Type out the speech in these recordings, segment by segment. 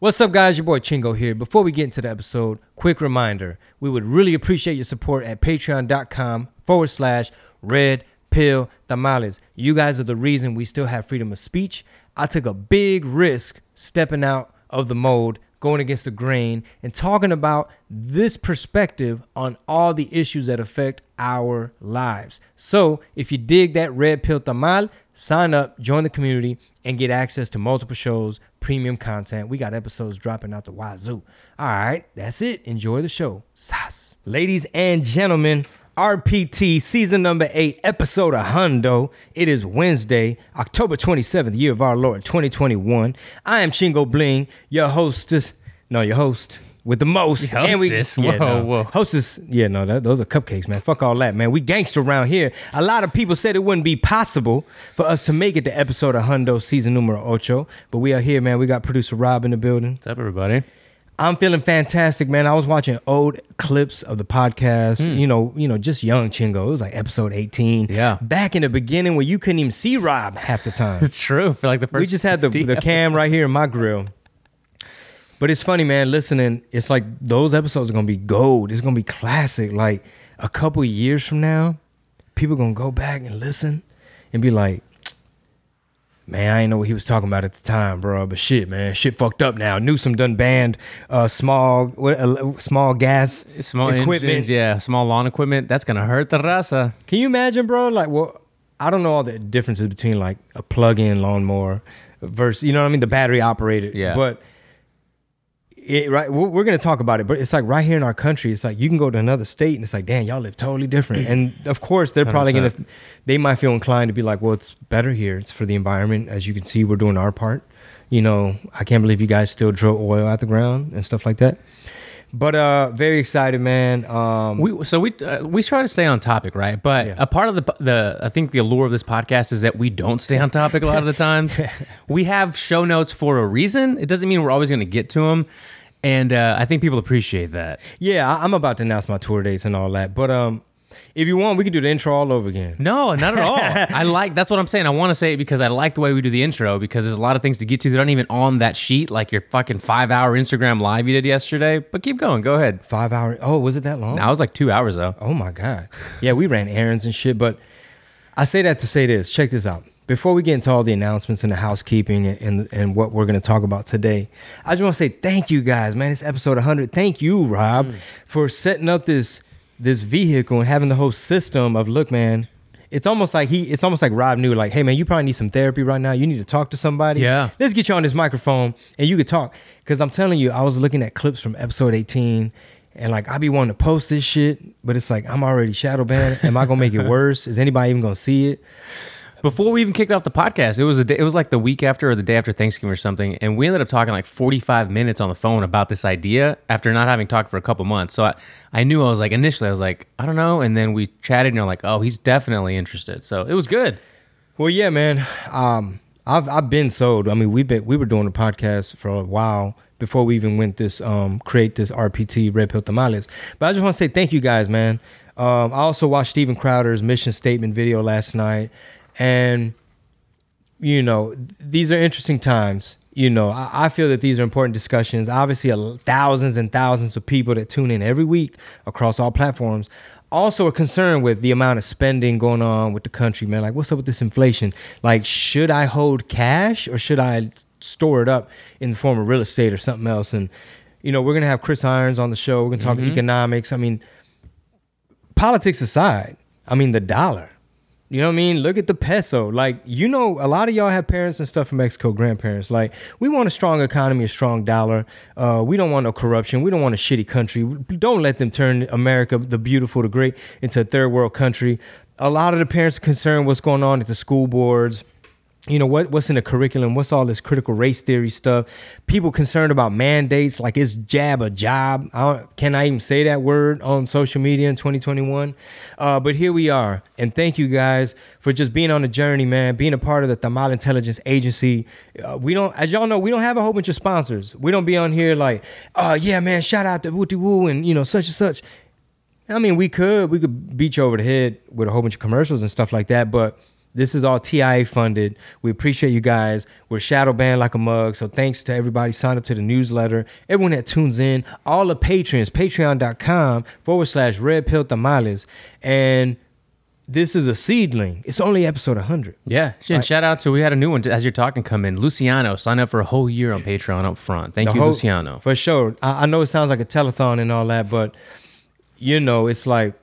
What's up, guys? Your boy Chingo here. Before we get into the episode, quick reminder we would really appreciate your support at patreon.com forward slash red pill tamales. You guys are the reason we still have freedom of speech. I took a big risk stepping out of the mold, going against the grain, and talking about this perspective on all the issues that affect our lives. So if you dig that red pill tamal, sign up, join the community, and get access to multiple shows, premium content. We got episodes dropping out the wazoo. All right, that's it. Enjoy the show. Sas. Ladies and gentlemen, RPT season number eight, episode of Hundo. It is Wednesday, October 27th, year of our Lord 2021. I am Chingo Bling, your hostess. No, your host with the most. Hostess? yeah, Whoa, no. whoa. Hostess, yeah, no, that, those are cupcakes, man. Fuck all that, man. We gangster around here. A lot of people said it wouldn't be possible for us to make it to episode of Hundo, season numero ocho. But we are here, man. We got producer Rob in the building. What's up, everybody? I'm feeling fantastic, man. I was watching old clips of the podcast. Hmm. You know, you know, just young Chingo. It was like episode 18. Yeah. Back in the beginning where you couldn't even see Rob half the time. It's true. For like the first, we just had the, the cam right here in my grill. But it's funny, man. Listening, it's like those episodes are gonna be gold. It's gonna be classic. Like a couple years from now, people gonna go back and listen and be like, "Man, I didn't know what he was talking about at the time, bro." But shit, man, shit fucked up now. Newsom done banned uh, small, what, uh, small gas small equipment. engines, yeah, small lawn equipment. That's gonna hurt the raza. Can you imagine, bro? Like, well, I don't know all the differences between like a plug-in lawnmower versus, you know what I mean, the battery operated. Yeah. But it, right, we're, we're gonna talk about it, but it's like right here in our country, it's like you can go to another state and it's like, damn, y'all live totally different. And of course, they're probably gonna, they might feel inclined to be like, well, it's better here. It's for the environment. As you can see, we're doing our part. You know, I can't believe you guys still drill oil out the ground and stuff like that. But uh, very excited, man. Um, We so we uh, we try to stay on topic, right? But Yeah. a part of the the I think the allure of this podcast is that we don't stay on topic a lot of the times. we have show notes for a reason. It doesn't mean we're always going to get to them, and uh, I think people appreciate that. Yeah, I- I'm about to announce my tour dates and all that. But um, if you want, we can do the intro all over again. No, not at all. I like that's what I'm saying. I want to say it because I like the way we do the intro because there's a lot of things to get to that aren't even on that sheet, like your fucking five hour Instagram live you did yesterday. But keep going. Go ahead. Five hour. Oh, was it that long? Now it was like two hours though. Oh my god. Yeah, we ran errands and shit. But I say that to say this. Check this out. Before we get into all the announcements and the housekeeping and and, and what we're going to talk about today, I just want to say thank you guys, man. It's episode 100. Thank you, Rob, mm. for setting up this this vehicle and having the whole system of look, man. It's almost like he. It's almost like Rob knew, like, hey, man, you probably need some therapy right now. You need to talk to somebody. Yeah. let's get you on this microphone and you could talk. Because I'm telling you, I was looking at clips from episode 18 and like I'd be wanting to post this shit, but it's like I'm already shadow banned. Am I gonna make it worse? Is anybody even gonna see it? Before we even kicked off the podcast, it was a day, it was like the week after or the day after Thanksgiving or something, and we ended up talking like 45 minutes on the phone about this idea after not having talked for a couple months. So I, I knew I was like initially I was like I don't know, and then we chatted and you're like oh he's definitely interested. So it was good. Well, yeah, man. Um, I've I've been sold. I mean, we've been we were doing a podcast for a while before we even went this um create this RPT Red Pill Tamales. But I just want to say thank you guys, man. Um, I also watched Steven Crowder's mission statement video last night, and you know these are interesting times. You know, I, I feel that these are important discussions. Obviously, a, thousands and thousands of people that tune in every week across all platforms also are concerned with the amount of spending going on with the country, man. Like, what's up with this inflation? Like, should I hold cash or should I store it up in the form of real estate or something else? And you know, we're gonna have Chris Irons on the show. We're gonna talk mm-hmm. economics. I mean, politics aside, I mean the dollar. You know what I mean? Look at the peso. Like, you know, a lot of y'all have parents and stuff from Mexico, grandparents. Like, we want a strong economy, a strong dollar. Uh, we don't want no corruption. We don't want a shitty country. Don't let them turn America, the beautiful, the great, into a third world country. A lot of the parents are concerned what's going on at the school boards you know what what's in the curriculum? What's all this critical race theory stuff? People concerned about mandates like is jab a job? I can i even say that word on social media in 2021 uh, but here we are and thank you guys for just being on the journey man being a part of the thermal intelligence agency. Uh, we don't as y'all know we don't have a whole bunch of sponsors. We don't be on here like uh yeah man shout out to wooty woo and you know such and such. I mean, we could we could beat you over the head with a whole bunch of commercials and stuff like that, but This is all TIA funded. We appreciate you guys. We're shadow banned like a mug. So thanks to everybody sign up to the newsletter. Everyone that tunes in, all the patrons, patreon.com forward slash red pill tamales. And this is a seedling. It's only episode 100. Yeah. And shout out to we had a new one as you're talking come in. Luciano, sign up for a whole year on Patreon up front. Thank you, whole- Luciano. For sure. I, I know it sounds like a telethon and all that, but you know, it's like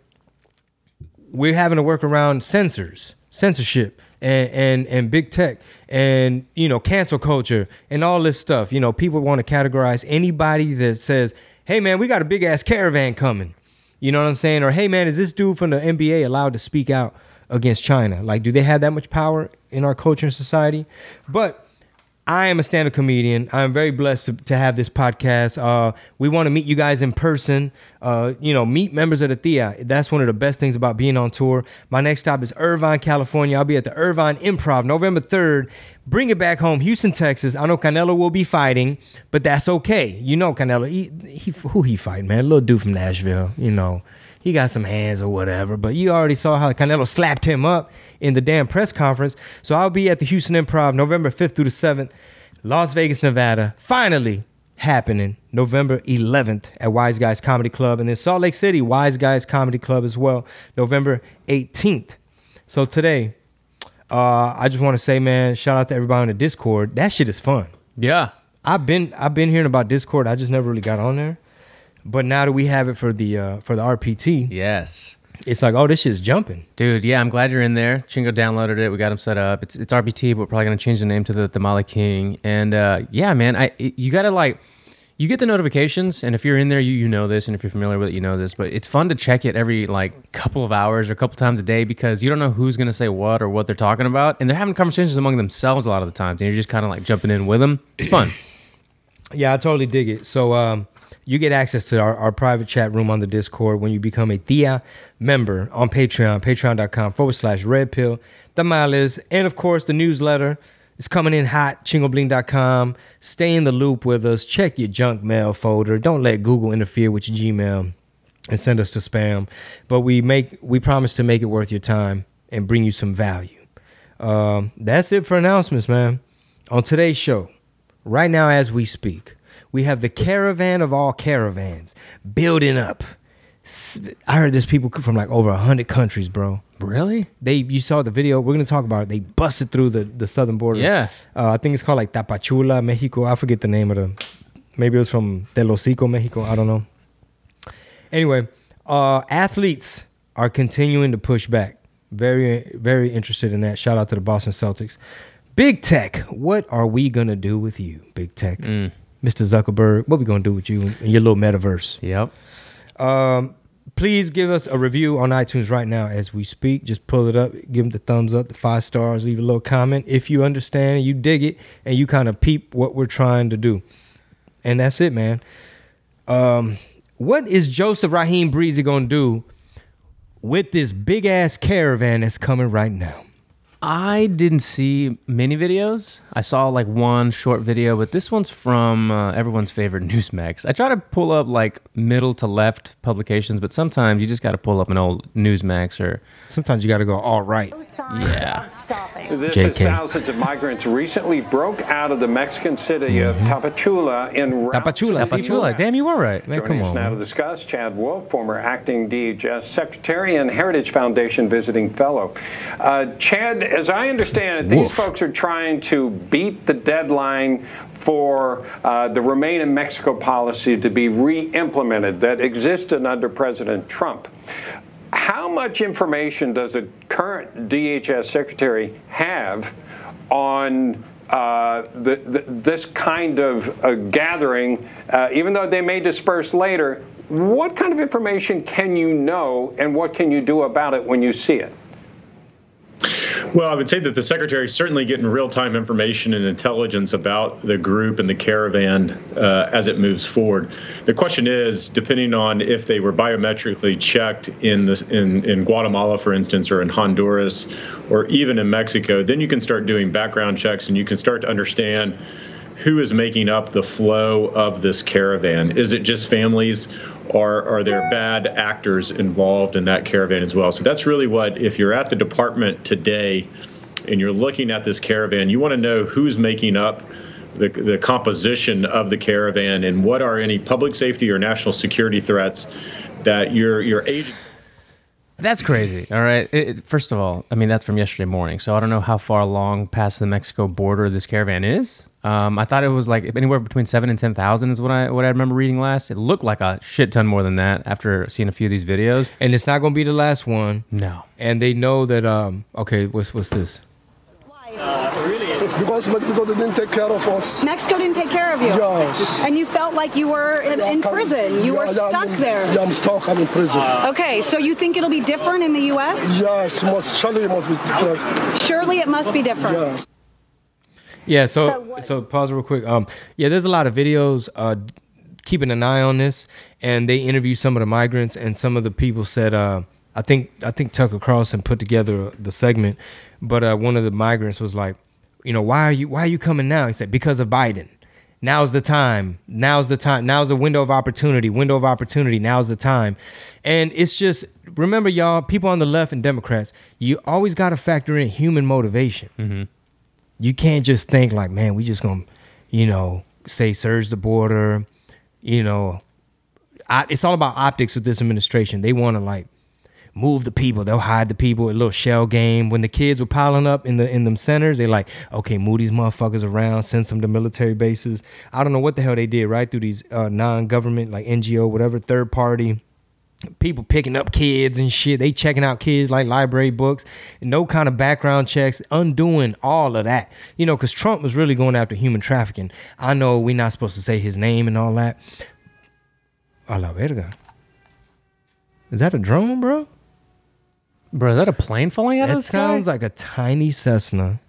we're having to work around censors, censorship, and and and big tech, and you know, cancel culture, and all this stuff. You know, people want to categorize anybody that says, "Hey, man, we got a big ass caravan coming." You know what I'm saying? Or, "Hey, man, is this dude from the NBA allowed to speak out against China?" Like, do they have that much power in our culture and society? But I am a stand-up comedian. I'm very blessed to, to have this podcast. Uh, we want to meet you guys in person. Uh, you know, meet members of the Thea. That's one of the best things about being on tour. My next stop is Irvine, California. I'll be at the Irvine Improv November 3rd. Bring it back home, Houston, Texas. I know Canelo will be fighting, but that's okay. You know Canelo. He, he who he fight, man? A little dude from Nashville. You know, he got some hands or whatever. But you already saw how Canelo slapped him up in the damn press conference. So I'll be at the Houston Improv November 5th through the 7th, Las Vegas, Nevada. Finally happening November 11th at Wise Guys Comedy Club. And then Salt Lake City, Wise Guys Comedy Club as well, November 18th. So today, uh, I just want to say, man, shout out to everybody on the Discord. That shit is fun. Yeah. I've been I've been hearing about Discord. I just never really got on there. But now that we have it for the uh, for the RPT, Yes. it's like, oh, this shit's jumping. Dude, yeah, I'm glad you're in there. Chingo downloaded it. We got him set up. It's it's RPT, but we're probably gonna change the name to the Tamale King. And uh, yeah, man, I you gotta like you get the notifications, and if you're in there, you you know this, and if you're familiar with it, you know this. But it's fun to check it every like couple of hours or a couple times a day because you don't know who's gonna say what or what they're talking about, and they're having conversations among themselves a lot of the times, and you're just kind of like jumping in with them. It's fun. Yeah, I totally dig it. So um, you get access to our, our private chat room on the Discord when you become a Thea member on Patreon, patreon.com forward slash red pill, tamales, and of course the newsletter is coming in hot, chingobling.com. Stay in the loop with us. Check your junk mail folder. Don't let Google interfere with your Gmail and send us to spam. But we make we promise to make it worth your time and bring you some value. Um, that's it for announcements, man. On today's show, right now as we speak, we have the caravan of all caravans building up. I heard there's people from like over hundred countries, bro. Really? They you saw the video. We're gonna talk about it. They busted through the, the southern border. Yeah. Uh, I think it's called like Tapachula, Mexico. I forget the name of the. Maybe it was from Telocico, Mexico. I don't know. Anyway, uh, athletes are continuing to push back. Very, very interested in that. Shout out to the Boston Celtics. Big Tech, what are we gonna do with you, Big Tech, Mm. Mr. Zuckerberg? What we gonna do with you in your little metaverse? Yep. Um, please give us a review on iTunes right now as we speak. Just pull it up, give them the thumbs up, the five stars, leave a little comment if you understand, you dig it, and you kind of peep what we're trying to do. And that's it, man. Um, what is Joseph Raheem Breezy gonna do with this big ass caravan that's coming right now? I didn't see many videos. I saw like one short video, but this one's from uh, everyone's favorite Newsmax. I try to pull up like middle to left publications, but sometimes you just got to pull up an old Newsmax or Sometimes you got to go all right. Yeah. Stopping. This JK. as thousands of migrants recently broke out of the Mexican city of Tapachula in route Tapachula. Tapachula. Damn, you were right. Man, Joining come us on. now to man. discuss, Chad Wolf, former acting DHS secretary and Heritage Foundation visiting fellow. Uh, Chad, as I understand it, these folks are trying to beat the deadline for uh, the Remain in Mexico policy to be re-implemented that existed under President Trump. How much information does the current DHS secretary have on uh, the, the, this kind of uh, gathering, uh, even though they may disperse later? What kind of information can you know, and what can you do about it when you see it? Well, I would say that the secretary is certainly getting real time information and intelligence about the group and the caravan uh, as it moves forward. The question is, depending on if they were biometrically checked in the in, in Guatemala, for instance, or in Honduras, or even in Mexico, then you can start doing background checks and you can start to understand who is making up the flow of this caravan. Is it just families? Or are there bad actors involved in that caravan as well? So that's really what, if you're at the department today, and you're looking at this caravan, you want to know who's making up the, the composition of the caravan and what are any public safety or national security threats that your your agent. That's crazy. All right. It, it- first of all, I mean that's from yesterday morning, so I don't know how far along past the Mexico border this caravan is. Um, I thought it was like anywhere between seven and ten thousand is what I what I remember reading last. It looked like a shit ton more than that after seeing a few of these videos. And it's not going to be the last one. No. And they know that. Um. Okay. What's what's this? Why because Mexico didn't take care of us. Mexico didn't take care of you. Yes. And you felt like you were in, in prison. You were Yeah, yeah, stuck I'm- there. Yeah, I'm stuck. I'm in prison. Okay, so you think it'll be different in the U.S.? yes, must surely it must be different. Surely it must be different. Yeah. Yeah. So So so, pause real quick. Um. Yeah. There's a lot of videos. Uh, keeping an eye on this, and they interview some of the migrants, and some of the people said. Uh, I think I think Tucker Carlson put together the segment, but uh, one of the migrants was like, you know, why are you why are you coming now? He said because of Biden. Now's the time. Now's the time. Now's the window of opportunity. Window of opportunity. Now's the time. And it's just remember, y'all, people on the left and Democrats, you always got to factor in human motivation. You can't just think like, man, we just gonna, you know, say surge the border. You know, I, it's all about optics with this administration. They want to like move the people. They'll hide the people. A little shell game. When the kids were piling up in the in them centers, they like, okay, move these motherfuckers around, send some to military bases. I don't know what the hell they did right through these uh, non-government like NGO, whatever third party people picking up kids and shit. They checking out kids like library books. No kind of background checks. Undoing all of that. You know, because Trump was really going after human trafficking. I know we're not supposed to say his name and all that. A la verga. Is that a drone, bro? Bro, is that a plane falling out of the sky? sounds like a tiny Cessna.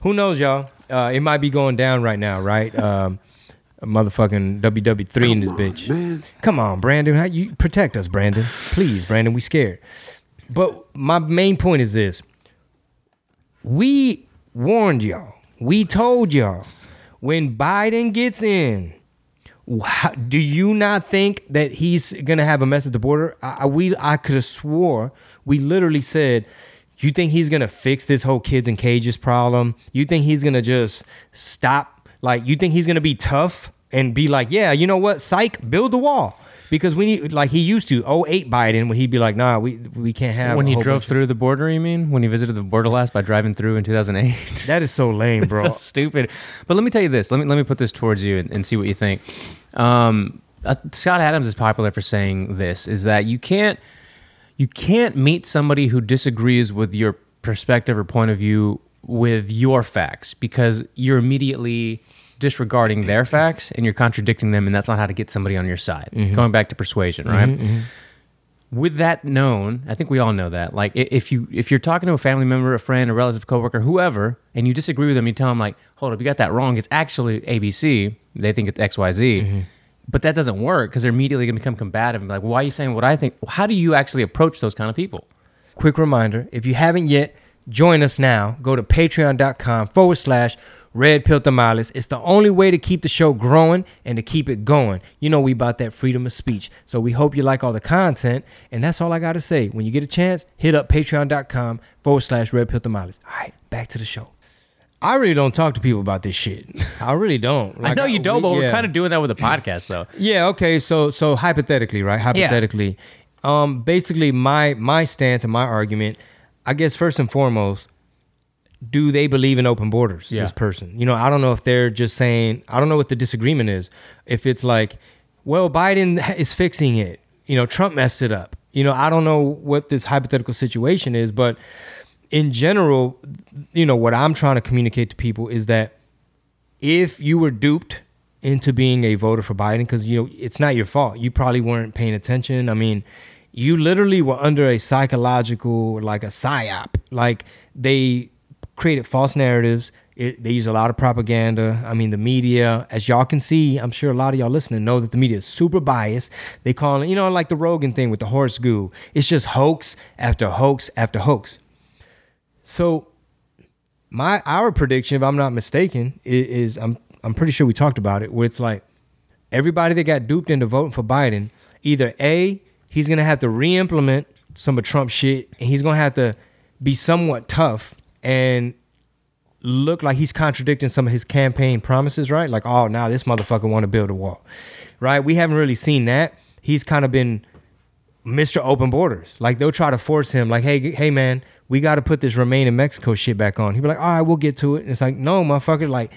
Who knows, y'all? Uh, it might be going down right now, right? Um, a motherfucking WW3 in this bitch. Come on, Brandon. How you protect us, Brandon? Please, Brandon. We scared. But my main point is this: we warned y'all. We told y'all when Biden gets in. How, do you not think that he's gonna have a mess at the border? I, I- we I could have swore we literally said, "You think he's gonna fix this whole kids in cages problem? You think he's gonna just stop? Like, you think he's gonna be tough and be like, yeah, you know what, psych, build the wall." Because we need, like he used to, 08 Biden, when he'd be like, nah, we we can't have. when a he whole drove bunch of-" through the border, you mean? When he visited the border last by driving through in 2008? That is so lame, bro. so stupid. But let me tell you this. Let me let me put this towards you and, and see what you think. Um, uh, Scott Adams is popular for saying this: is that you can't you can't meet somebody who disagrees with your perspective or point of view with your facts because you're immediately disregarding their facts and you're contradicting them, and that's not how to get somebody on your side. Mm-hmm. Going back to persuasion, right? Mm-hmm, mm-hmm. with that known, I think we all know that. Like, if you if you're talking to a family member, a friend, a relative, coworker, whoever, and you disagree with them, you tell them like, "Hold up, you got that wrong. It's actually ABC. They think it's X, Y, Z." But that doesn't work because they're immediately going to become combative and be like, "Why are you saying what I think?" How do you actually approach those kind of people? quick reminder if you haven't yet join us now go to patreon.com forward slash red pill tamales it's the only way to keep the show growing and to keep it going you know we about that freedom of speech so we hope you like all the content and that's all i gotta say when you get a chance hit up patreon.com forward slash red pill tamales all right back to the show i really don't talk to people about this shit i really don't I know you don't, but yeah. we're kind of doing that with the podcast, though. Yeah, okay. So so hypothetically, right? Hypothetically. Um basically my my stance and my argument, I guess first and foremost, do they believe in open borders, Yeah. this person? You know, I don't know if they're just saying I don't know what the disagreement is. If it's like, well, Biden is fixing it. You know, Trump messed it up. You know, I don't know what this hypothetical situation is, but in general, you know, what I'm trying to communicate to people is that if you were duped into being a voter for Biden, because you know it's not your fault. You probably weren't paying attention. I mean, you literally were under a psychological, like a psyop. Like they created false narratives. It, they use a lot of propaganda. I mean, the media, as y'all can see, I'm sure a lot of y'all listening know that the media is super biased. They call it, you know, like the Rogan thing with the horse goo. It's just hoax after hoax after hoax. So my our prediction, if I'm not mistaken, i- is, I'm I'm pretty sure we talked about it, where it's like everybody that got duped into voting for Biden, either A, he's gonna have to re-implement some of Trump shit, and he's gonna have to be somewhat tough and look like he's contradicting some of his campaign promises, right? Like, oh, now this motherfucker want to build a wall, right? We haven't really seen that. He's kind of been Mr. Open Borders. Like they'll try to force him, like, hey, hey, man, we got to put this Remain in Mexico shit back on. He'll be like, all right, we'll get to it. And it's like, no, motherfucker, like,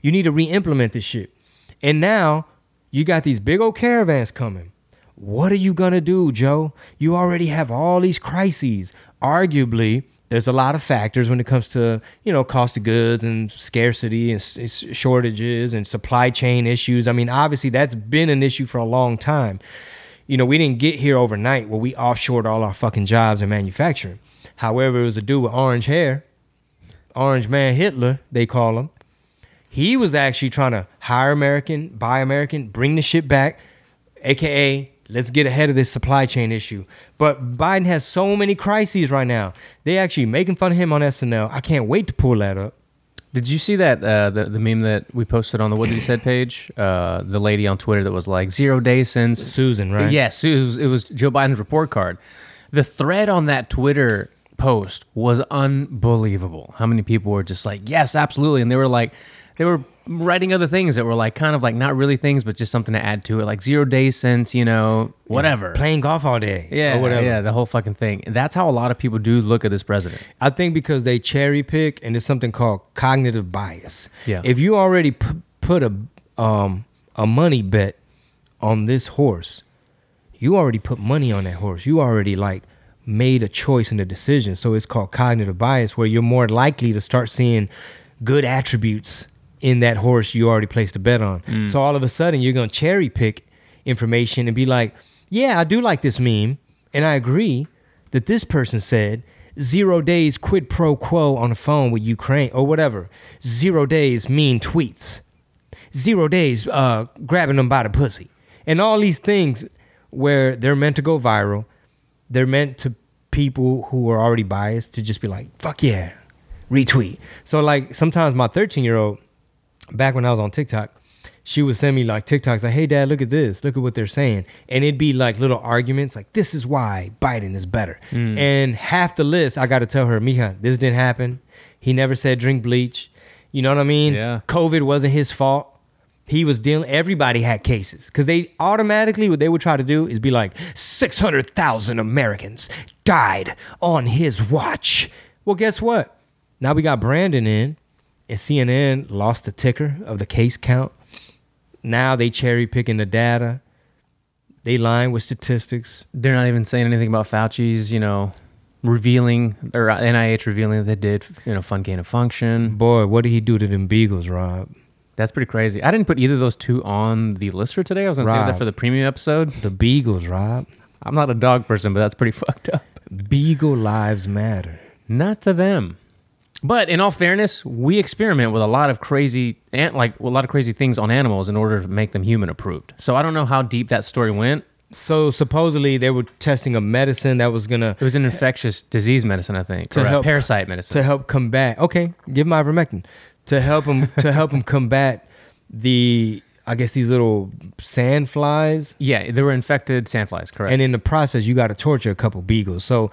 you need to re-implement this shit. And now you got these big old caravans coming. What are you gonna do, Joe? You already have all these crises. Arguably, there's a lot of factors when it comes to you know cost of goods and scarcity and shortages and supply chain issues. I mean, obviously that's been an issue for a long time. You know, we didn't get here overnight where we offshored all our fucking jobs in manufacturing. However, it was a dude with orange hair, Orange Man Hitler, they call him. He was actually trying to hire American, buy American, bring the shit back, aka let's get ahead of this supply chain issue. But Biden has so many crises right now. They actually making fun of him on SNL. I can't wait to pull that up. Did you see that uh, the the meme that we posted on the What Did He Said page? Uh, the lady on Twitter that was like zero days since Susan, right? Yes, it it was Joe Biden's report card. The thread on that Twitter post was unbelievable. How many people were just like, yes, absolutely, and they were like, they were writing other things that were like kind of like not really things, but just something to add to it, like zero days since, you know, whatever. Playing golf all day. yeah, Or whatever. yeah, the whole fucking thing. That's how a lot of people do look at this president. I think because they cherry pick and there's something called cognitive bias. Yeah. If you already p- put a um a money bet on this horse, you already put money on that horse. You already like made a choice and a decision. So it's called cognitive bias where you're more likely to start seeing good attributes in that horse you already placed a bet on. So all of a sudden you're to cherry pick information and be like, "Yeah, I do like this meme and I agree that this person said zero days quid pro quo on the phone with Ukraine or whatever. Zero days mean tweets. Zero days uh, grabbing them by the pussy. And all these things where they're meant to go viral, they're meant to people who are already biased to just be like, fuck yeah, retweet. So like sometimes my 13 year old, back when I was on TikTok, she would send me like TikToks like, hey dad, look at this, look at what they're saying. And it'd be like little arguments like, this is why Biden is better. Mm. And half the list, I got to tell her, Mija, this didn't happen. He never said drink bleach. You know what I mean? Yeah. COVID wasn't his fault. He was dealing. Everybody had cases because they automatically what they would try to do is be like six hundred thousand Americans died on his watch. Well, guess what? Now we got Brandon in, and CNN lost the ticker of the case count. Now they cherry picking the data. They lying with statistics. They're not even saying anything about Fauci's, you know, revealing or NIH revealing that they did, you know, fun gain of function. Boy, what did he do to them beagles, Rob? That's pretty crazy. I didn't put either of those two on the list for today. I was gonna save that for the premium episode. The beagles, Rob. I'm not a dog person, but that's pretty fucked up. Beagle lives matter. Not to them. But in all fairness, we experiment with a lot of crazy, like a lot of crazy things on animals in order to make them human approved. So I don't know how deep that story went. So supposedly they were testing a medicine that was gonna It was an infectious disease medicine, I think, To or a help- parasite medicine. to help combat. Okay, give him ivermectin to help him to help him combat the I guess these little sand flies. yeah, they were infected sandflies, correct? And in the process, you got to torture a couple beagles. So,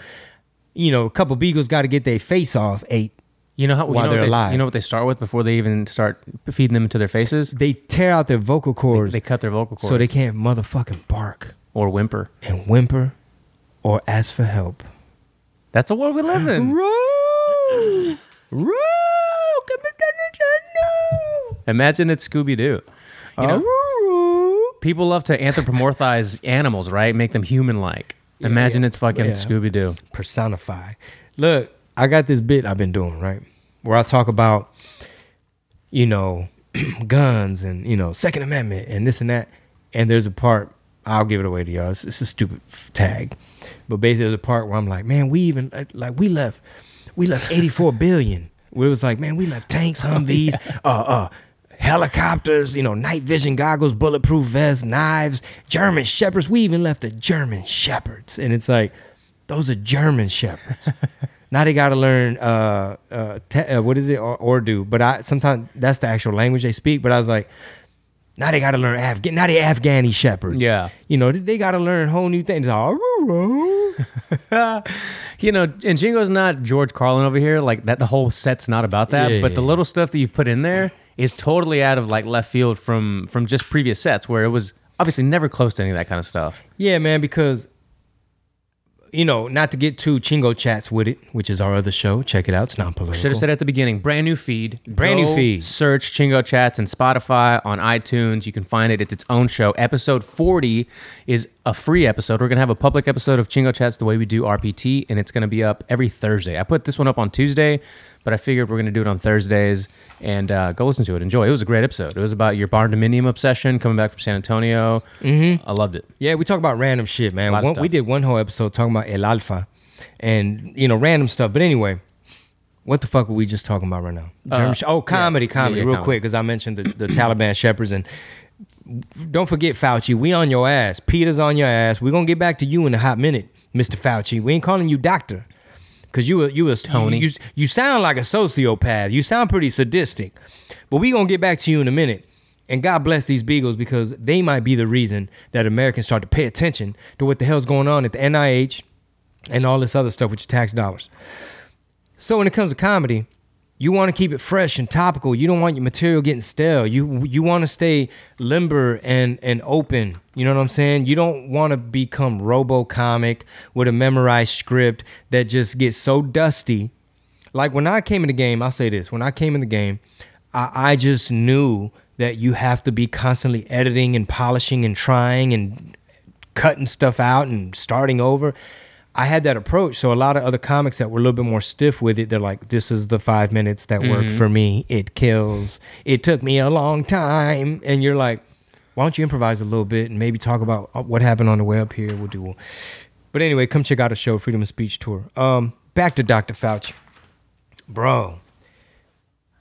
you know, a couple beagles got to get their face off ate. You know how you while know, they're they, alive. you know what they start with before they even start feeding them into their faces? They tear out their vocal cords They cut their vocal cords so they can't motherfucking bark or whimper. and whimper or ask for help. That's the world we live in. Come to Imagine it's Scooby Doo. You know, Oh. people love to anthropomorphize animals, right? Make them human-like. Imagine yeah. it's fucking Yeah. Scooby Doo. personify. Look, I got this bit I've been doing, right? Where I talk about, you know, guns and, you know, Second Amendment and this and that. And there's a part, I'll give it away to y'all. It's, it's a stupid tag. But basically, there's a part where I'm like, man, we even, uh, like, we left, we left 84 billion. Where it was like, man, we left tanks, Humvees, uh, uh, helicopters, you know, night vision goggles, bulletproof vests, knives, German shepherds. We even left the German shepherds. And it's like, those are German shepherds. now they got to learn uh, uh, te- uh, what is it or, Urdu, but I sometimes that's the actual language they speak. But I was like, now they got to learn Afghan. Now they Afghani shepherds. Yeah. you know they got to learn whole new things. You know, and Chingo's not George Carlin over here. Like that, the whole set's not about that. Yeah, but the little stuff that you've put in there is totally out of like left field from from just previous sets where it was obviously never close to any of that kind of stuff. Yeah, man, because you know, not to get too chingo chats with it, which is our other show. Check it out. It's not political. Should have said at the beginning, brand new feed. Brand new feed. Search Chingo Chats and Spotify on iTunes. You can find it. It's its own show. Episode 40 is a free episode. We're going to have a public episode of Chingo Chats the way we do RPT, and it's going to be up every Thursday. I put this one up on Tuesday, but I figured we're going to do it on Thursdays and uh, go listen to it. Enjoy. It was a great episode. It was about your barndominium obsession coming back from San Antonio. Mm-hmm. I loved it. Yeah, we talk about random shit, man. One, we did one whole episode talking about El Alfa and, you know, random stuff. But anyway, what the fuck were we just talking about right now? Uh, sh- oh, comedy, yeah, comedy, yeah, real comedy. quick, because I mentioned the, the Taliban shepherds. And don't forget, Fauci, we on your ass. PETA's on your ass. We're going to get back to you in a hot minute, Mr. Fauci. We ain't calling you doctor. Cause you a you a Tony. You, you sound like a sociopath. You sound pretty sadistic, but we gonna get back to you in a minute. And God bless these beagles because they might be the reason that Americans start to pay attention to what the hell's going on at the NIH and all this other stuff with your tax dollars. So when it comes to comedy, you want to keep it fresh and topical. You don't want your material getting stale. You you want to stay limber and and open. You know what I'm saying? You don't want to become robo comic with a memorized script that just gets so dusty. Like when I came in the game, I'll say this: when I came in the game, I, I just knew that you have to be constantly editing and polishing and trying and cutting stuff out and starting over. I had that approach. So a lot of other comics that were a little bit more stiff with it, they're like, "This is the five minutes that worked for me. It kills. It took me a long time." And you're like, "Why don't you improvise a little bit and maybe talk about uh, what happened on the way up here? We'll do." But anyway, come check out the show, Freedom of Speech Tour. Um, back to Dr. Fauci, bro.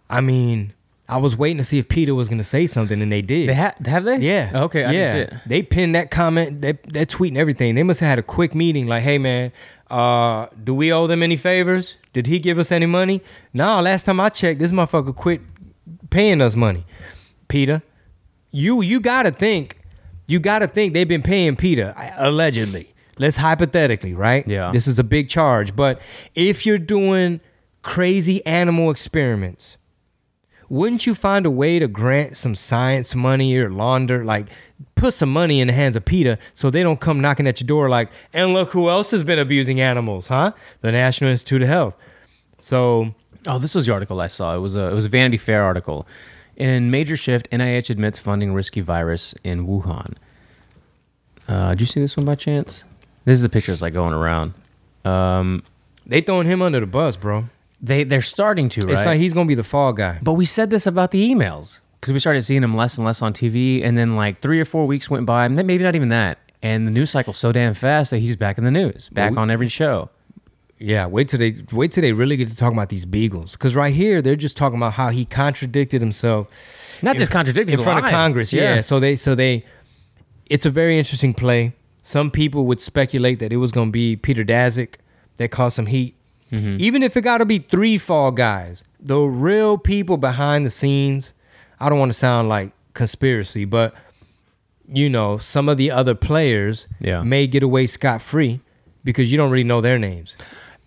I mean, I was waiting to see if PETA was gonna say something, and they did. They ha- have they? Yeah. Okay. I yeah. didn't see it. They pinned that comment, that that tweet and everything. They must have had a quick meeting, like, hey man, uh, do we owe them any favors? Did he give us any money? No, last time I checked, this motherfucker quit paying us money. PETA, you you gotta think, you gotta think they've been paying PETA, allegedly. Let's hypothetically, right? Yeah. This is a big charge. But if you're doing crazy animal experiments, wouldn't you find a way to grant some science money or launder like put some money in the hands of PETA so they don't come knocking at your door like and look who else has been abusing animals huh the national institute of health so Oh, this was the article I saw. It was a it was a Vanity Fair article. In major shift, NIH admits funding risky virus in Wuhan. Uh, did you see this one by chance? This is the pictures like going around. Um, they throwing him under the bus bro they they're starting to right. it's like he's gonna be the fall guy but we said this about the emails because we started seeing him less and less on TV, and then like three or four weeks went by, maybe not even that, and the news cycle's so damn fast that he's back in the news, back we- on every show. yeah wait till they wait till they really get to talk about these beagles because right here they're just talking about how he contradicted himself Not just contradicting in front of. Congress. Yeah. So they so they it's a very interesting play. Some people would speculate that it was going to be Peter Daszak that caused some heat. Even if it got to be three fall guys, the real people behind the scenes. I don't want to sound like conspiracy, but you know, some of the other players Yeah. may get away scot free because you don't really know their names.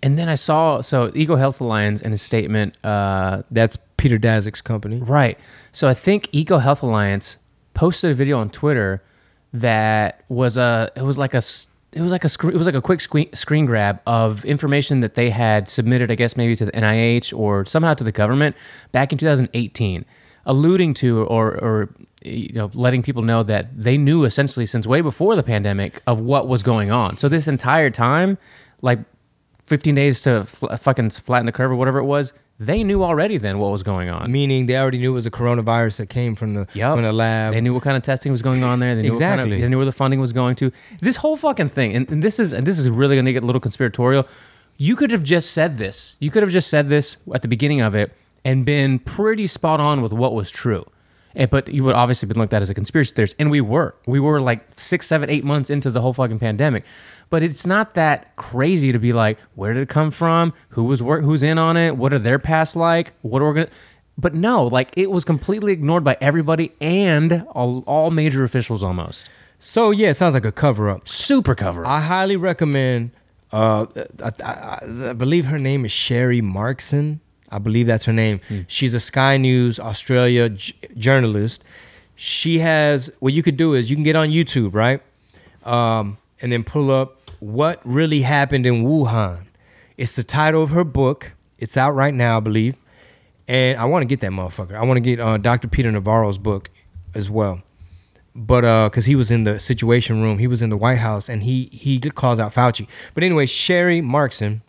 And then I saw so Eco Health Alliance in a statement. Uh, That's Peter Daszak's company. Right. So I think Eco Health Alliance posted a video on Twitter that was a it was like a it was like a screen, it was like a quick screen, screen grab of information that they had submitted I guess maybe to the NIH or somehow to the government back in 2018 alluding to or or you know letting people know that they knew essentially since way before the pandemic of what was going on. So this entire time like 15 days to fl- fucking flatten the curve or whatever it was, they knew already then what was going on. Meaning they already knew it was a coronavirus that came from the Yep. from the lab. They knew what kind of testing was going on there. They knew what kind Exactly. of, they knew where the funding was going to. This whole fucking thing, and, and this is and this is really going to get a little conspiratorial. You could have just said this. You could have just said this at the beginning of it and been pretty spot on with what was true. And, but you would obviously been looked at as a conspiracy theorist, and we were. We were like six, seven, eight months into the whole fucking pandemic. But it's not that crazy to be like, where did it come from? Who was work? Who's in on it? What are their past like? What organ? But no, like it was completely ignored by everybody and all, all major officials almost. so yeah, it sounds like a cover up. Super cover. Up. I highly recommend Uh, I, I, I believe her name is Sharri Markson. I believe that's her name. She's a Sky News Australia j- journalist. She has what you could do is you can get on YouTube, right? Um, and then pull up what really happened in Wuhan. It's the title of her book. It's out right now, I believe. And I want to get that motherfucker. I want to get uh, Dr. Peter Navarro's book as well. But uh, cause he was in the Situation Room, he was in the White House, and he he calls out Fauci. But anyway, Sharri Markson,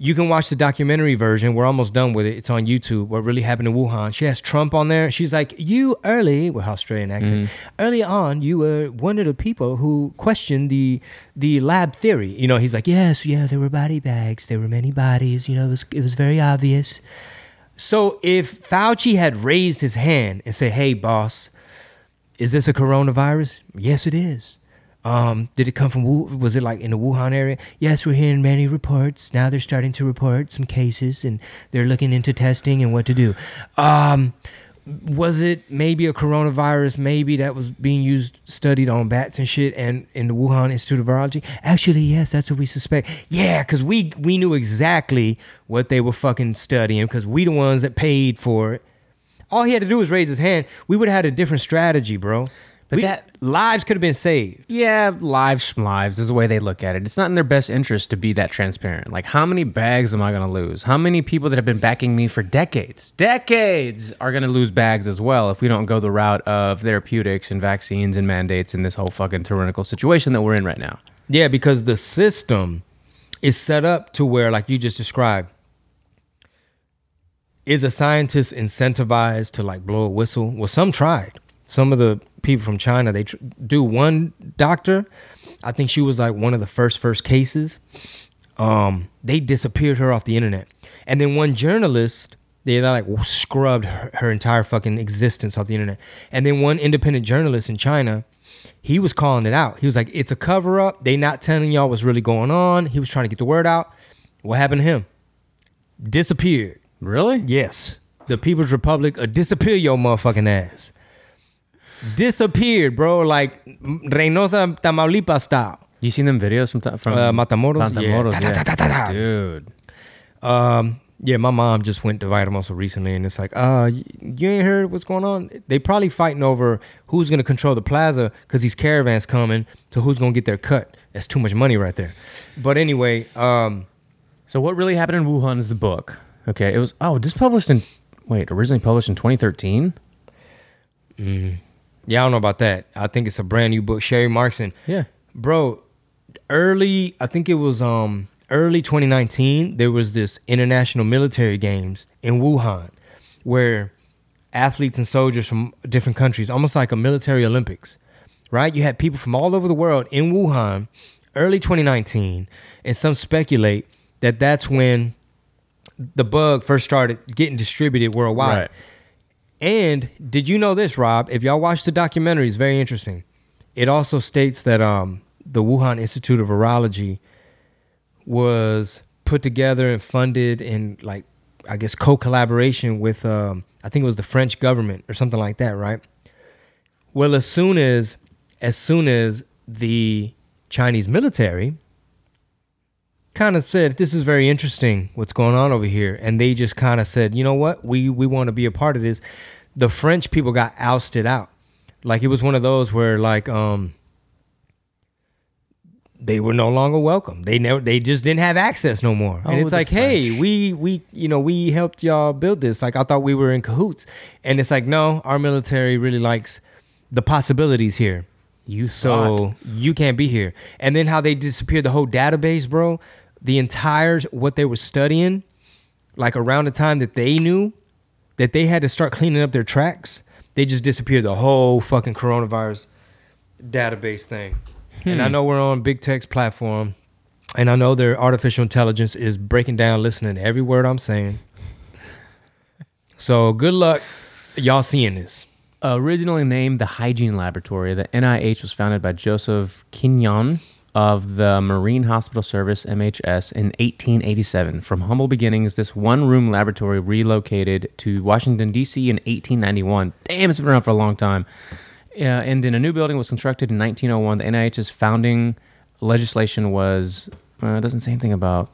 you can watch the documentary version. We're almost done with it. It's on YouTube. What really happened in Wuhan? She has Trump on there. She's like, "You early with her Australian accent. Mm-hmm. Early on, you were one of the people who questioned the the lab theory. You know, he's like, yes, yeah, there were body bags. There were many bodies. You know, it was it was very obvious. So if Fauci had raised his hand and said, "Hey, boss, is this a coronavirus? Yes, it is. Um, did it come from Wu? Was it like in the Wuhan area? Yes, we're hearing many reports. Now they're starting to report some cases, and they're looking into testing and what to do. Um, was it maybe a coronavirus? Maybe that was being used, studied on bats and shit, and in the Wuhan Institute of Virology. Actually, yes, that's what we suspect. Yeah, because we we knew exactly what they were fucking studying because we the ones that paid for it. All he had to do was raise his hand. We would have had a different strategy, bro. But We- that- lives could have been saved. Yeah, lives, lives is the way they look at it. It's not in their best interest to be that transparent. Like, how many bags am I going to lose? How many people that have been backing me for decades, decades, are going to lose bags as well if we don't go the route of therapeutics and vaccines and mandates in this whole fucking tyrannical situation that we're in right now? Yeah, because the system is set up to where, like you just described, is a scientist incentivized to like blow a whistle? Well, some tried. Some of the people from China, they tr- do one doctor. I think she was like one of the first first cases. Um, they disappeared her off the internet, and then one journalist. They like scrubbed her, her entire fucking existence off the internet. And then one independent journalist in China, he was calling it out. He was like, "It's a cover up. They not telling y'all what's really going on." He was trying to get the word out. What happened to him? Disappeared. Really? Yes, the People's Republic uh, disappear your motherfucking ass. Disappeared, bro. Like Reynosa, Tamaulipas style. You seen them videos from from Uh, Matamoros? Matamoros, Yeah. Da, da, da, dude. Um, yeah, my mom just went to Vitamosa recently, and it's like, uh, you ain't heard what's going on? They probably fighting over who's gonna control the plaza because these caravans coming. So who's gonna get their cut? That's too much money right there. But anyway, um, So what really happened in Wuhan is the book. Okay, it was oh, this published in wait, originally published in 2013. Yeah, I don't know about that. I think it's a brand new book. Sharri Markson. Yeah. bro early i think it was um early 2019 there was this international military games in wuhan where athletes and soldiers from different countries almost like a military olympics right you had people from all over the world in wuhan early 2019 and some speculate that that's when the bug first started getting distributed worldwide Right. And did you know this, Rob? If y'all watch the documentary, it's very interesting. It also states that um, the Wuhan Institute of Virology was put together and funded in like I guess co-collaboration with um, I think it was the French government or something like that, right? Well, as soon as as soon as the Chinese military kind of said this is very interesting what's going on over here. And they just kind of said you know what? We we want to be a part of this. The french people got ousted out. Like it was one of those where like um they were no longer welcome. They never they just didn't have access no more. And Oh, it's the like hey we we you know we helped y'all build this. Like i thought we were in cahoots. And it's like no our military really likes the possibilities here You so you can't be here. And then how they disappeared the whole database, bro. The entire what they were studying, like around the time that they knew that they had to start cleaning up their tracks, they just disappeared the whole fucking coronavirus database thing. And I hmm. know we're on big tech's platform, and I know their artificial intelligence is breaking down, listening to every word I'm saying. So good luck, y'all seeing this. Originally named the Hygiene Laboratory, the NIH was founded by Joseph Kinyoun of the Marine Hospital Service (MHS) in 1887. From humble beginnings, this one-room laboratory relocated to Washington D.C. in 1891. Damn, it's been around for a long time. Uh, and then a new building was constructed in 1901. The NIH's founding legislation was Uh, it doesn't say anything about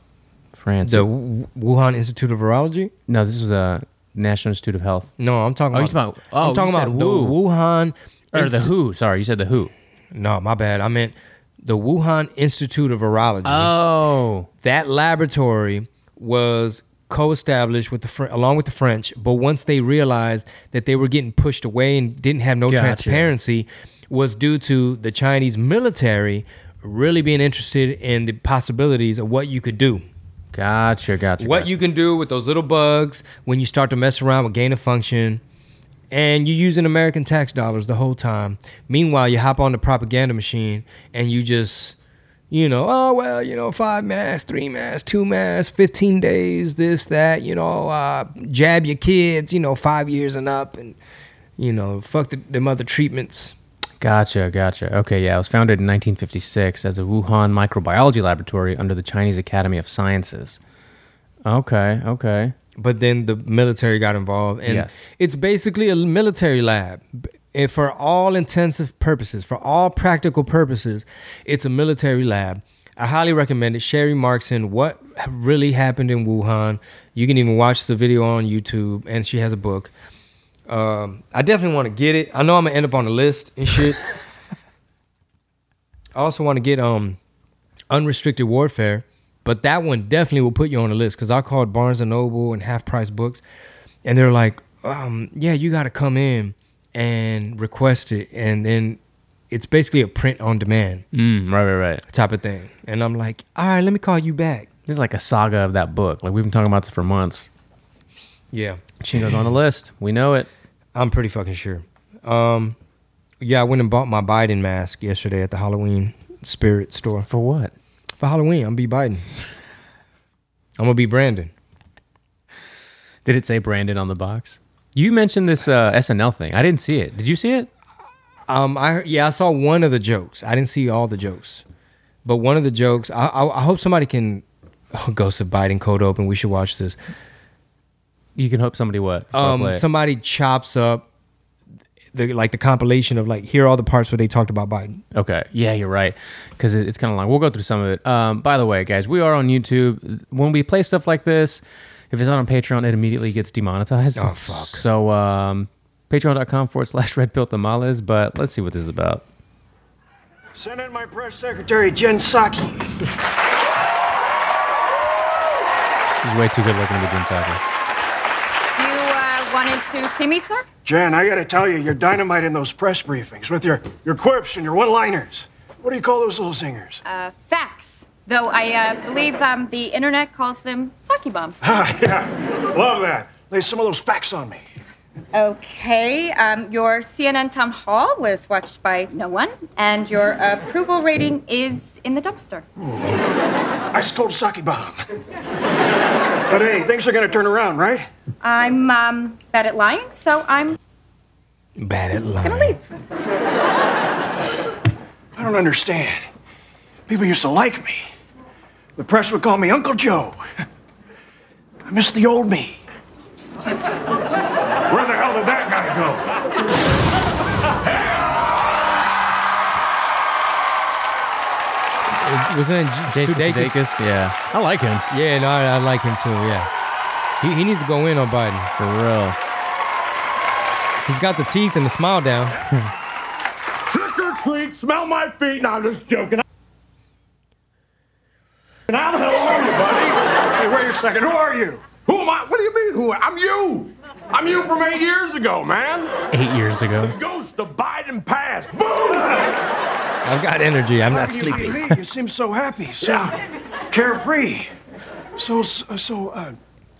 France. The Wuhan Institute of Virology. no, this was a National Institute of Health. No, I'm talking Oh, about. talking about- oh, I'm talking about the Wu. Wuhan Or the WHO. Sorry, you said the WHO. No, my bad. I meant the Wuhan Institute of Virology. Oh. that laboratory was co-established with the Fr- along with the French, but once they realized that they were getting pushed away and didn't have no Gotcha. transparency, was due to the Chinese military really being interested in the possibilities of what you could do. Gotcha, gotcha. what gotcha. you can do with those little bugs when you start to mess around with gain of function and you're using American tax dollars the whole time. Meanwhile, you hop on the propaganda machine and you just, you know, oh, well, you know, five masks, three masks, two masks, 15 days, this, that, you know, uh, jab your kids, you know, five years and up and, you know, fuck the, them other treatments. Gotcha, gotcha. Okay, yeah, it was founded in 1956 as a Wuhan microbiology laboratory under the Chinese Academy of Sciences. Okay, okay. but then the military got involved and Yes. it's basically a military lab and for all intensive purposes for all practical purposes it's a military lab i highly recommend it Sharri Markson what really happened in wuhan you can even watch the video on youtube and she has a book um, i definitely want to get it i know i'm gonna end up on the list and shit i also want to get um unrestricted warfare but that one definitely will put you on the list because i called barnes and noble and half price books and they're like um, yeah you got to come in and request it and then it's basically a print on demand Mm, right, right, right. type of thing and i'm like all right let me call you back This is like a saga of that book. Like we've been talking about this for months. Yeah Chingo's on the list. We know it. i'm pretty fucking sure um, yeah i went and bought my biden mask yesterday at the halloween spirit store For what? for halloween i'm be biden i'm gonna be brandon Did it say Brandon on the box? You mentioned this uh, SNL thing. I didn't see it. Did you see it? Um, I yeah, I saw one of the jokes. I didn't see all the jokes, but one of the jokes. I I, I hope somebody can. Oh, Ghost of Biden cold open. We should watch this. You can hope somebody what? Before Um, somebody chops up the like the compilation of like here are all the parts where they talked about Biden. Okay. Yeah, you're right. Because it, it's kind of long. We'll go through some of it. Um, by the way, guys, we are on YouTube. When we play stuff like this, if it's not on Patreon, it immediately gets demonetized. Oh, fuck. So, um, patreon.com forward slash red pill tamales. But let's see what this is about. Send in my press secretary, Jen Psaki. She's way too good looking to be Jen Psaki. Wanted to see me, sir? Jen, I gotta tell you, you're dynamite in those press briefings with your, your quips and your one liners. What do you call those little zingers? Uh, facts. Though I uh, believe um, the internet calls them sake bombs. Ah, yeah. Love that. Lay some of those facts on me. Okay, um, your CNN town hall was watched by no one, and your approval rating is in the dumpster. Ice cold sake bomb. But hey, things are gonna turn around, right? I'm um, bad at lying, so I'm Bad at lying. gonna lying. leave. I don't understand. People used to like me. The press would call me Uncle Joe. I miss the old me. Where the hell did that guy go? Wasn't it Jason Sudeikis? Sudeikis. Yeah. I like him. Yeah, no, I, I like him too. Yeah, he, he needs to go in on Biden. For real. He's got the teeth and the smile down. Trick or treat, smell my feet. No, I'm just joking. And how the hell are you, buddy? Hey, wait a second. Who are you? Who am I? What do you mean? Who? I'm you. I'm you from eight years ago, man. Eight years ago. The ghost of Biden passed. Boom! I've got energy. I'm not sleepy. You, you seem so happy, so carefree, so so. Uh,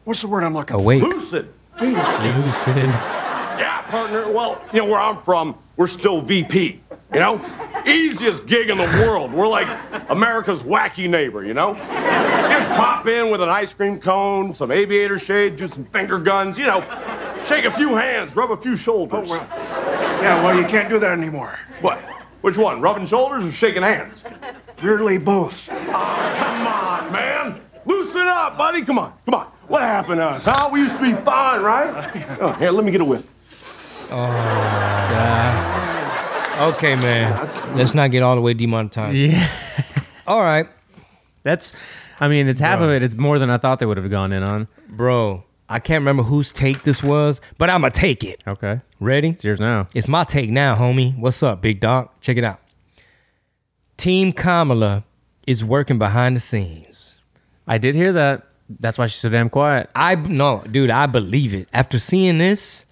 what's the word I'm looking Awake. Lucid. Lucid. Yeah, partner. Well, you know where I'm from, we're still VP. You know, easiest gig in the world. We're like America's wacky neighbor. You know, just pop in with an ice cream cone, some aviator shade, do some finger guns. You know, shake a few hands, rub a few shoulders. Oh, for? Yeah, well, you can't do that anymore. What? Which one? Rubbing shoulders or shaking hands? Purely both. Oh, Come on, man. Loosen up, buddy. Come on. Come on. What happened to us, huh? We used to be fine, right? Oh, here, let me get a whiff. Oh, Okay, man. Let's not get all the way demonetized. Yeah. All right. That's, I mean, it's half of it. It's more than I thought they would have gone in on. Bro, I can't remember whose take this was, but I'ma take it. Okay. Ready? It's yours now. It's my take now, homie. What's up, big dog? Check it out. Team Kamala is working behind the scenes. I did hear that. That's why she's so damn quiet. I no, dude, I believe it. After seeing this,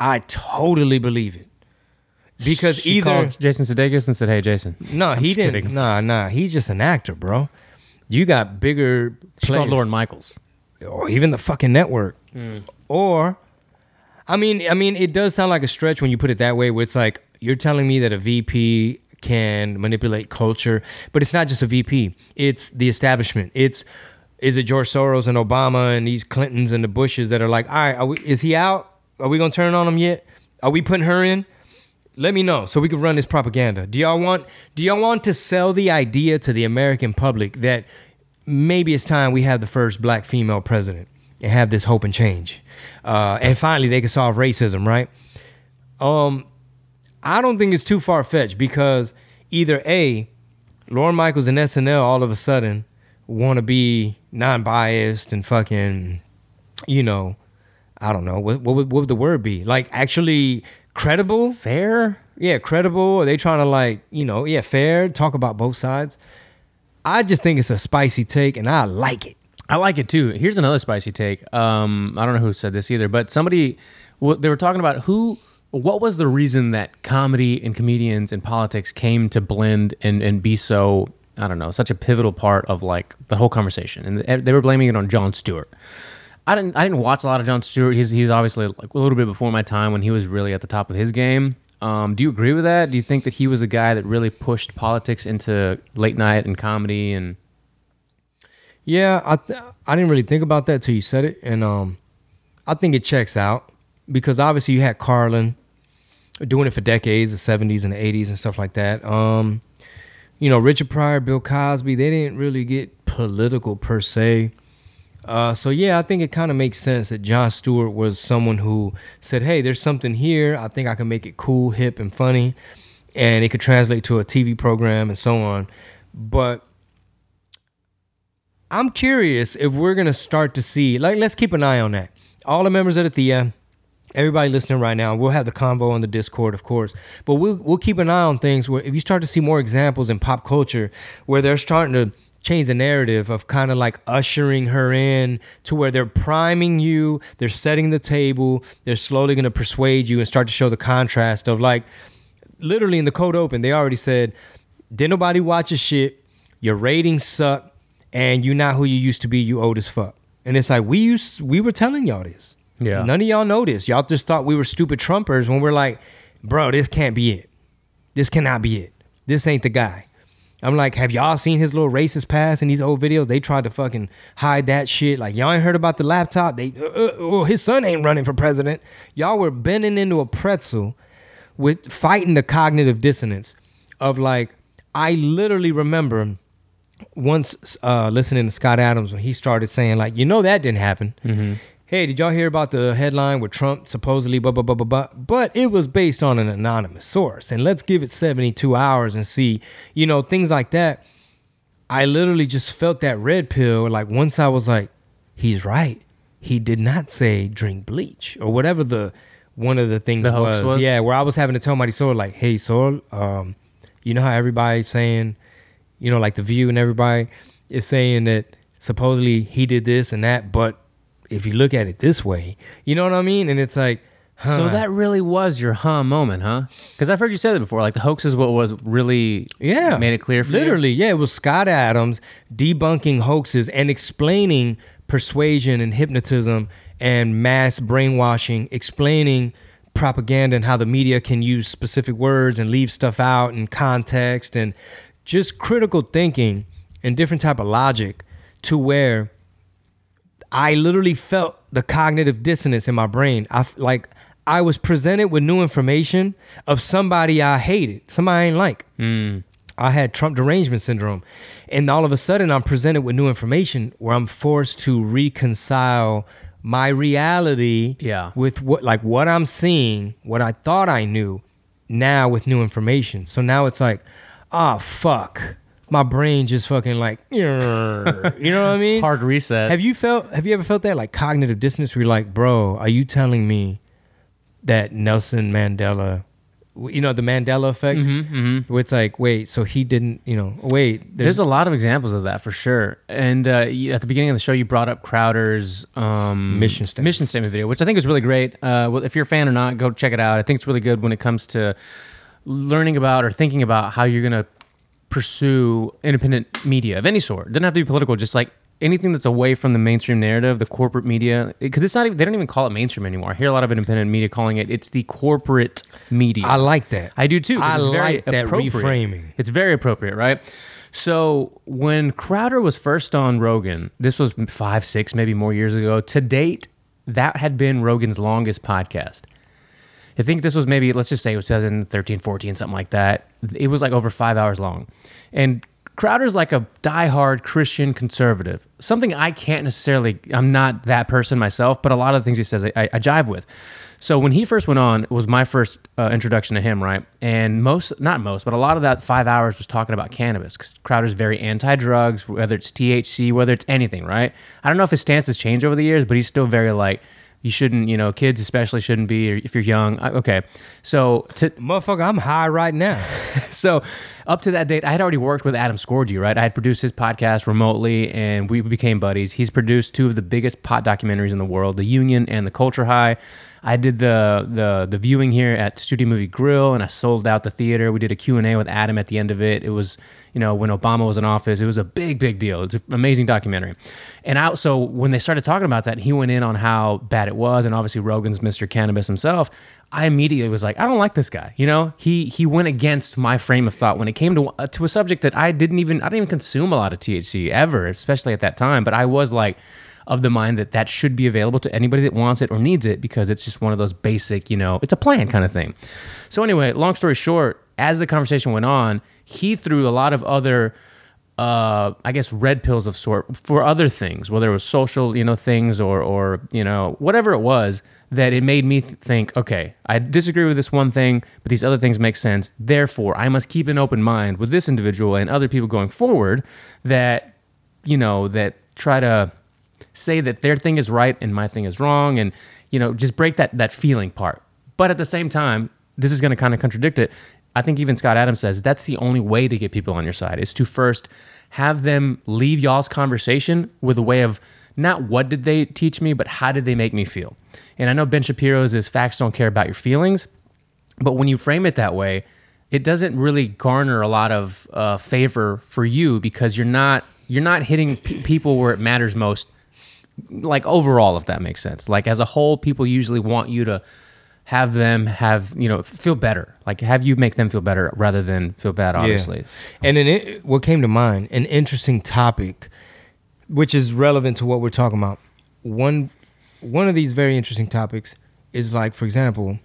I totally believe it. Because She either called Jason Sudeikis and said, "Hey, Jason." no, I'm he didn't. kidding. Nah, nah, he's just an actor, bro. You got bigger She called. Lorne Michaels. or even the fucking network. Mm. Or I mean, I mean, it does sound like a stretch when you put it that way, where it's like you're telling me that a VP can manipulate culture, but it's not just a VP. It's the establishment. It's is it George Soros and Obama and these Clintons and the Bushes that are like, all right, are we, is he out? Are we gonna turn on him yet? Are we putting her in? Let me know so we can run this propaganda. Do y'all want do y'all want to sell the idea to the American public that maybe it's time we have the first black female president and have this hope and change. Uh, and finally they can solve racism, right? Um I don't think it's too far fetched because either A, Lorne Michaels and SNL all of a sudden want to be non-biased and fucking, you know, I don't know what what would, what would the word be? Like actually credible, fair. Yeah, credible. Are they trying to like you know yeah fair? Talk about both sides. I just think it's a spicy take, and I like it. I like it too. Here's another spicy take. Um, I don't know who said this either, but somebody well, they were talking about who. What was the reason that comedy and comedians and politics came to blend and, and be so I don't know such a pivotal part of like the whole conversation? And they were blaming it on Jon Stewart. I didn't I didn't watch a lot of Jon Stewart. He's he's obviously like a little bit before my time when he was really at the top of his game. Um, do you agree with that? Do you think that he was a guy that really pushed politics into late night and comedy and Yeah, I th- I didn't really think about that till you said it, and um, I think it checks out because obviously you had Carlin doing it for decades, the '70s and the '80s and stuff like that. Um, you know, Richard Pryor, Bill Cosby, they didn't really get political per se. Uh, so yeah, I think it kind of makes sense that Jon Stewart was someone who said, "Hey, there's something here. I think I can make it cool, hip, and funny, and it could translate to a TV program and so on." But I'm curious if we're gonna start to see like let's keep an eye on that. All the members of the Thea, everybody listening right now, we'll have the convo on the Discord, of course. But we'll we'll keep an eye on things where if you start to see more examples in pop culture where they're starting to change the narrative of kind of like ushering her in to where they're priming you, they're setting the table, they're slowly gonna persuade you and start to show the contrast of like literally in the cold open, they already said, did nobody watch your shit, your ratings suck, and you're not who you used to be, you old as fuck. And it's like we used we were telling y'all this. Yeah. None of y'all know this. Y'all just thought we were stupid Trumpers when we're like, bro, this can't be it. This cannot be it. This ain't the guy. I'm like, have y'all seen his little racist past in these old videos? They tried to fucking hide that shit. Like, y'all ain't heard about the laptop. They, uh, uh, oh, his son ain't running for president. Y'all were bending into a pretzel with fighting the cognitive dissonance of like, I literally remember once uh, listening to Scott Adams when he started saying like, you know, that didn't happen. Mm-hmm. Hey, did y'all hear about the headline where Trump supposedly blah blah blah blah blah? But it was based on an anonymous source, and let's give it seventy two hours and see, you know, things like that. I literally just felt that red pill. Like once I was like, he's right. He did not say drink bleach or whatever the one of the things The was. was? Yeah, where I was having to tell my soul like, hey, soul, um, you know how everybody's saying, you know, like the View and everybody is saying that supposedly he did this and that, but if you look at it this way, you know what I mean? And it's like, huh. So that really was your huh moment, huh? Because I've heard you say that before. Like the hoax is what was really yeah made it clear for you. literally yeah it was scott adams debunking hoaxes and explaining persuasion and hypnotism and mass brainwashing explaining propaganda and how the media can use specific words and leave stuff out and context and just critical thinking and different type of logic to where I literally felt the cognitive dissonance in my brain. I like I was presented with new information of somebody I hated, somebody I ain't like. I had Trump derangement syndrome, and all of a sudden I'm presented with new information where I'm forced to reconcile my reality Yeah. with what like what I'm seeing, what I thought I knew, now with new information. So now it's like, ah, fuck. My brain just fucking like, you know what I mean? Hard reset. Have you felt? Have you ever felt that like cognitive dissonance? Where you're like, bro, are you telling me that Nelson Mandela, you know, the Mandela effect, Mm-hmm, where it's like, wait, so he didn't, you know, wait, There's a lot of examples of that for sure. And uh, at the beginning of the show, you brought up Crowder's um, Mission statement. mission statement video, which I think is really great. Uh, well, if you're a fan or not, go check it out. I think it's really good when it comes to learning about or thinking about how you're going to pursue independent media of any sort. It doesn't have to be political, just like anything that's away from the mainstream narrative, the corporate media. Because it's not even, they don't even call it mainstream anymore. I hear a lot of independent media calling it, it's the corporate media. I like that. I do too. I it's very like that appropriate. reframing. It's very appropriate, right? So when Crowder was first on Rogan, this was five, six, maybe more years ago. To date, that had been Rogan's longest podcast. I think this was maybe, let's just say it was 2013, 14, something like that. It was like over five hours long. And Crowder's like a diehard Christian conservative. Something I can't necessarily, I'm not that person myself, but a lot of the things he says I, I jive with. So when he first went on, it was my first uh, introduction to him, right? And most, not most, but a lot of that five hours was talking about cannabis because Crowder's very anti-drugs, whether it's THC, whether it's anything, right? I don't know if his stance has changed over the years, but he's still very like, you shouldn't, you know, kids especially shouldn't be, or if you're young. I- Okay, so to motherfucker, I'm high right now. so up to that date, I had already worked with Adam Scorgie, right? I had produced his podcast remotely, and we became buddies. He's produced two of the biggest pot documentaries in the world, The Union and The Culture High. I did the the the viewing here at Studio Movie Grill, and I sold out the theater. We did a Q and A with Adam at the end of it. It was, you know, when Obama was in office. It was a big, big deal. It's an amazing documentary. And I, so when they started talking about that, he went in on how bad it was, and obviously Rogan's Mr. Cannabis himself. I immediately was like, I don't like this guy. You know, he he went against my frame of thought when it came to uh, to a subject that I didn't even I didn't even consume a lot of THC ever, especially at that time. But I was like of the mind that that should be available to anybody that wants it or needs it because it's just one of those basic, you know, it's a plan kind of thing. So anyway, long story short, as the conversation went on, he threw a lot of other uh, I guess red pills of sort for other things, whether it was social, you know, things or or you know whatever it was, that it made me th- think, okay, I disagree with this one thing, but these other things make sense. Therefore, I must keep an open mind with this individual and other people going forward that you know that try to say that their thing is right and my thing is wrong, and you know just break that that feeling part. But at the same time, this is going to kind of contradict it. I think even Scott Adams says that's the only way to get people on your side is to first have them leave y'all's conversation with a way of not what did they teach me, but how did they make me feel. And I know Ben Shapiro's is facts don't care about your feelings, but when you frame it that way, it doesn't really garner a lot of uh, favor for you because you're not you're not hitting p- people where it matters most. Like overall, if that makes sense. Like as a whole, people usually want you to have them have you know feel better like have you make them feel better rather than feel bad obviously Yeah. And then it, what came to mind, an interesting topic, which is relevant to what we're talking about. One, one of these very interesting topics is like, for example,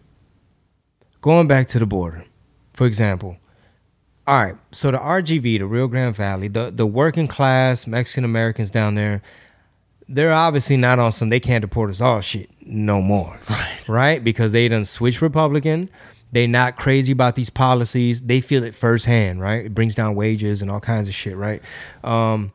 going back to the border. For example, all right. So the RGV, the Rio Grande Valley, the the working class Mexican Americans down there, they're obviously not on some they can't deport us all shit no more. Right. Right? Because they done switch Republican. They not crazy about these policies. They feel it firsthand, right? It brings down wages and all kinds of shit, right? Um,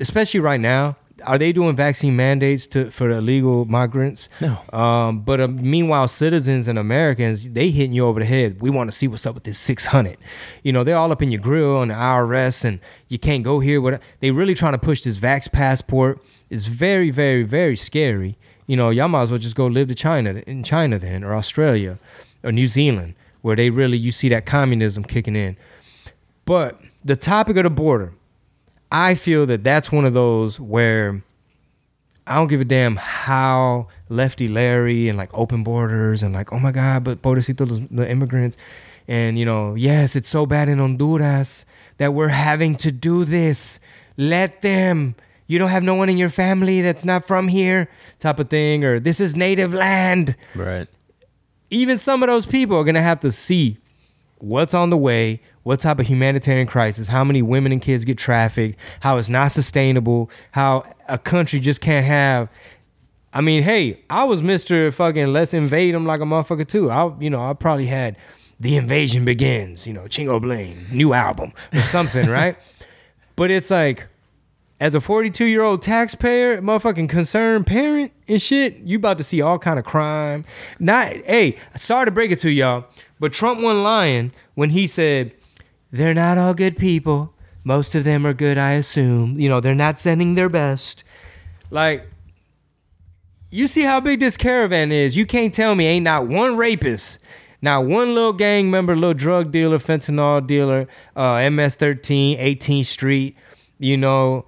especially right now. Are they doing vaccine mandates to for illegal migrants? No. Um, but uh, meanwhile, citizens and Americans, they hitting you over the head. We want to see what's up with this 600. You know, they're all up in your grill on the IRS, and you can't go here. What they really trying to push this vax passport is very, very, very scary. You know, y'all might as well just go live to China in China then, or Australia, or New Zealand, where they really you see that communism kicking in. But the topic of the border, I feel that that's one of those where I don't give a damn how lefty Larry and like open borders and like, oh my God, but pobrecito the immigrants. And, you know, yes, it's so bad in Honduras that we're having to do this. Let them. You don't have no one in your family that's not from here, type of thing. Or this is native land right even some of those people are going to have to see what's on the way, what type of humanitarian crisis, how many women and kids get trafficked, how it's not sustainable, how a country just can't have. I mean, hey, I was Mr. fucking let's invade them like a motherfucker too. I, you know, I probably had the invasion begins. You know, Chingo Bling, new album or something, right? But it's like, as a 42 year old taxpayer, motherfucking concerned parent and shit, you about to see all kind of crime. Not, hey, sorry to break it to y'all, but Trump wasn't lying when he said they're not all good people. Most of them are good, I assume. You know, they're not sending their best. Like, you see how big this caravan is. You can't tell me ain't not one rapist, not one little gang member, little drug dealer, fentanyl dealer, uh, MS-13, 18th Street. You know,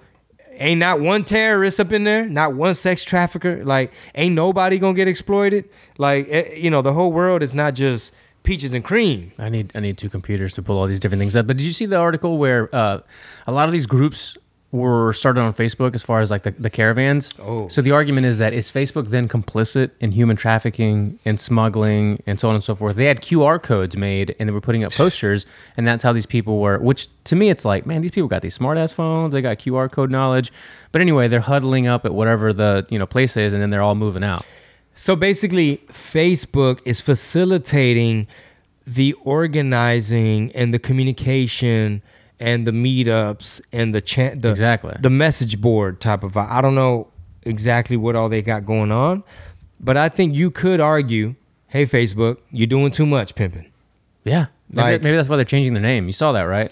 ain't not one terrorist up in there, not one sex trafficker. Like, ain't nobody gonna get exploited. Like, eh, you know, the whole world is not just peaches and cream. I need I need two computers to pull all these different things up. But did you see the article where uh, a lot of these groups were started on Facebook as far as like the, the caravans? Oh. So the argument is that is Facebook then complicit in human trafficking and smuggling and so on and so forth? They had QR codes made and they were putting up posters, and that's how these people were. Which to me, it's like, man, these people got these smart ass phones. They got QR code knowledge. But anyway, they're huddling up at whatever the you know place is, and then they're all moving out. So basically, Facebook is facilitating the organizing and the communication and the meetups and the chat the Exactly. the message board type of I don't know exactly what all they got going on, but I think you could argue, hey Facebook, you're doing too much pimping. Yeah, maybe, Like- maybe that's why they're changing the name. You saw that, right?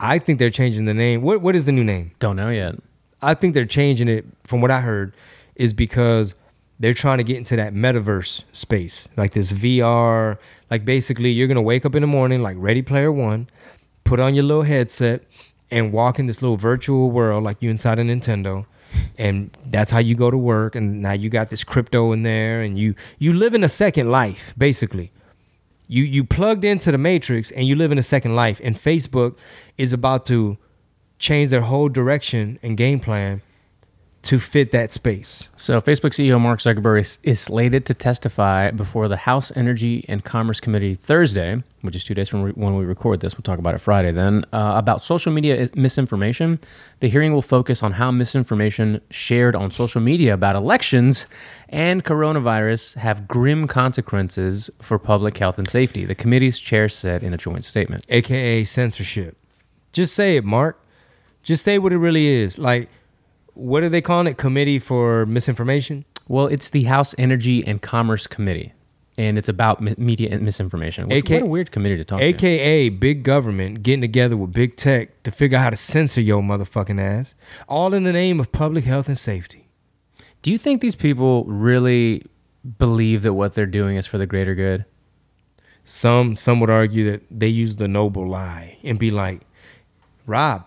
I think they're changing the name. What what is the new name? Don't know yet. I think they're changing it from what I heard is because they're trying to get into that metaverse space, like this VR. Like basically, you're gonna wake up in the morning like Ready Player One, put on your little headset, and walk in this little virtual world like you inside a Nintendo, and that's how you go to work. And now you got this crypto in there, and you you live in a second life basically you you plugged into the matrix and you live in a second life and facebook is about to change their whole direction and game plan to fit that space So, Facebook CEO Mark Zuckerberg is, is slated to testify before the House Energy and Commerce Committee Thursday, which is two days from re- when we record this. We'll talk about it Friday then, uh, about social media misinformation. The hearing will focus on how misinformation shared on social media about elections and coronavirus have grim consequences for public health and safety, the committee's chair said in a joint statement. aka censorship just say it mark just say what it really is like what are they calling it committee for misinformation Well, it's the House Energy and Commerce Committee, and it's about mi- media and misinformation. Which, AK what a weird committee to talk to. aka big government getting together with big tech to figure out how to censor your motherfucking ass all in the name of public health and safety Do you think these people really believe that what they're doing is for the greater good? Some some would argue that they use the noble lie and be like, Rob,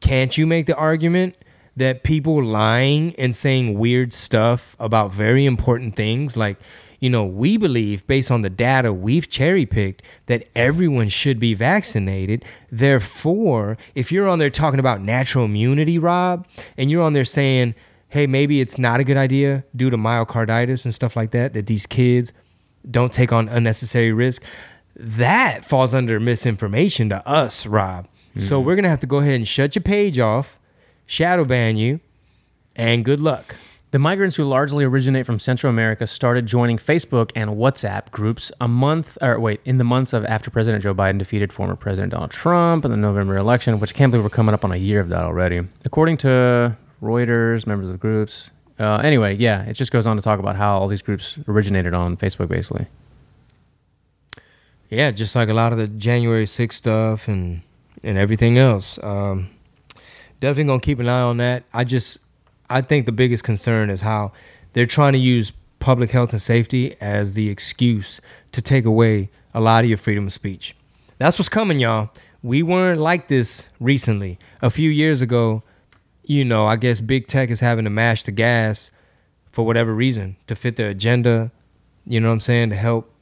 can't you make the argument that people lying and saying weird stuff about very important things like you know, we believe based on the data we've cherry picked that everyone should be vaccinated. Therefore, if you're on there talking about natural immunity, Rob, and you're on there saying, hey, maybe it's not a good idea due to myocarditis and stuff like that, that these kids don't take on unnecessary risk. That falls under misinformation to us, Rob. So mm-hmm. we're gonna have to go ahead and shut your page off, shadow ban you, and good luck. The migrants who largely originate from Central America started joining Facebook and WhatsApp groups a month, or wait, in the months of after President Joe Biden defeated former President Donald Trump in the November election, which I can't believe we're coming up on a year of that already. According to Reuters, members of groups. Uh, anyway, yeah, it just goes on to talk about how all these groups originated on Facebook, basically. Yeah, just like a lot of the January 6th stuff and and everything else. Um, definitely gonna keep an eye on that. I just I think the biggest concern is how they're trying to use public health and safety as the excuse to take away a lot of your freedom of speech. That's what's coming, y'all. We weren't like this recently. A few years ago, you know, I guess big tech is having to mash the gas for whatever reason to fit their agenda. You know what I'm saying? To help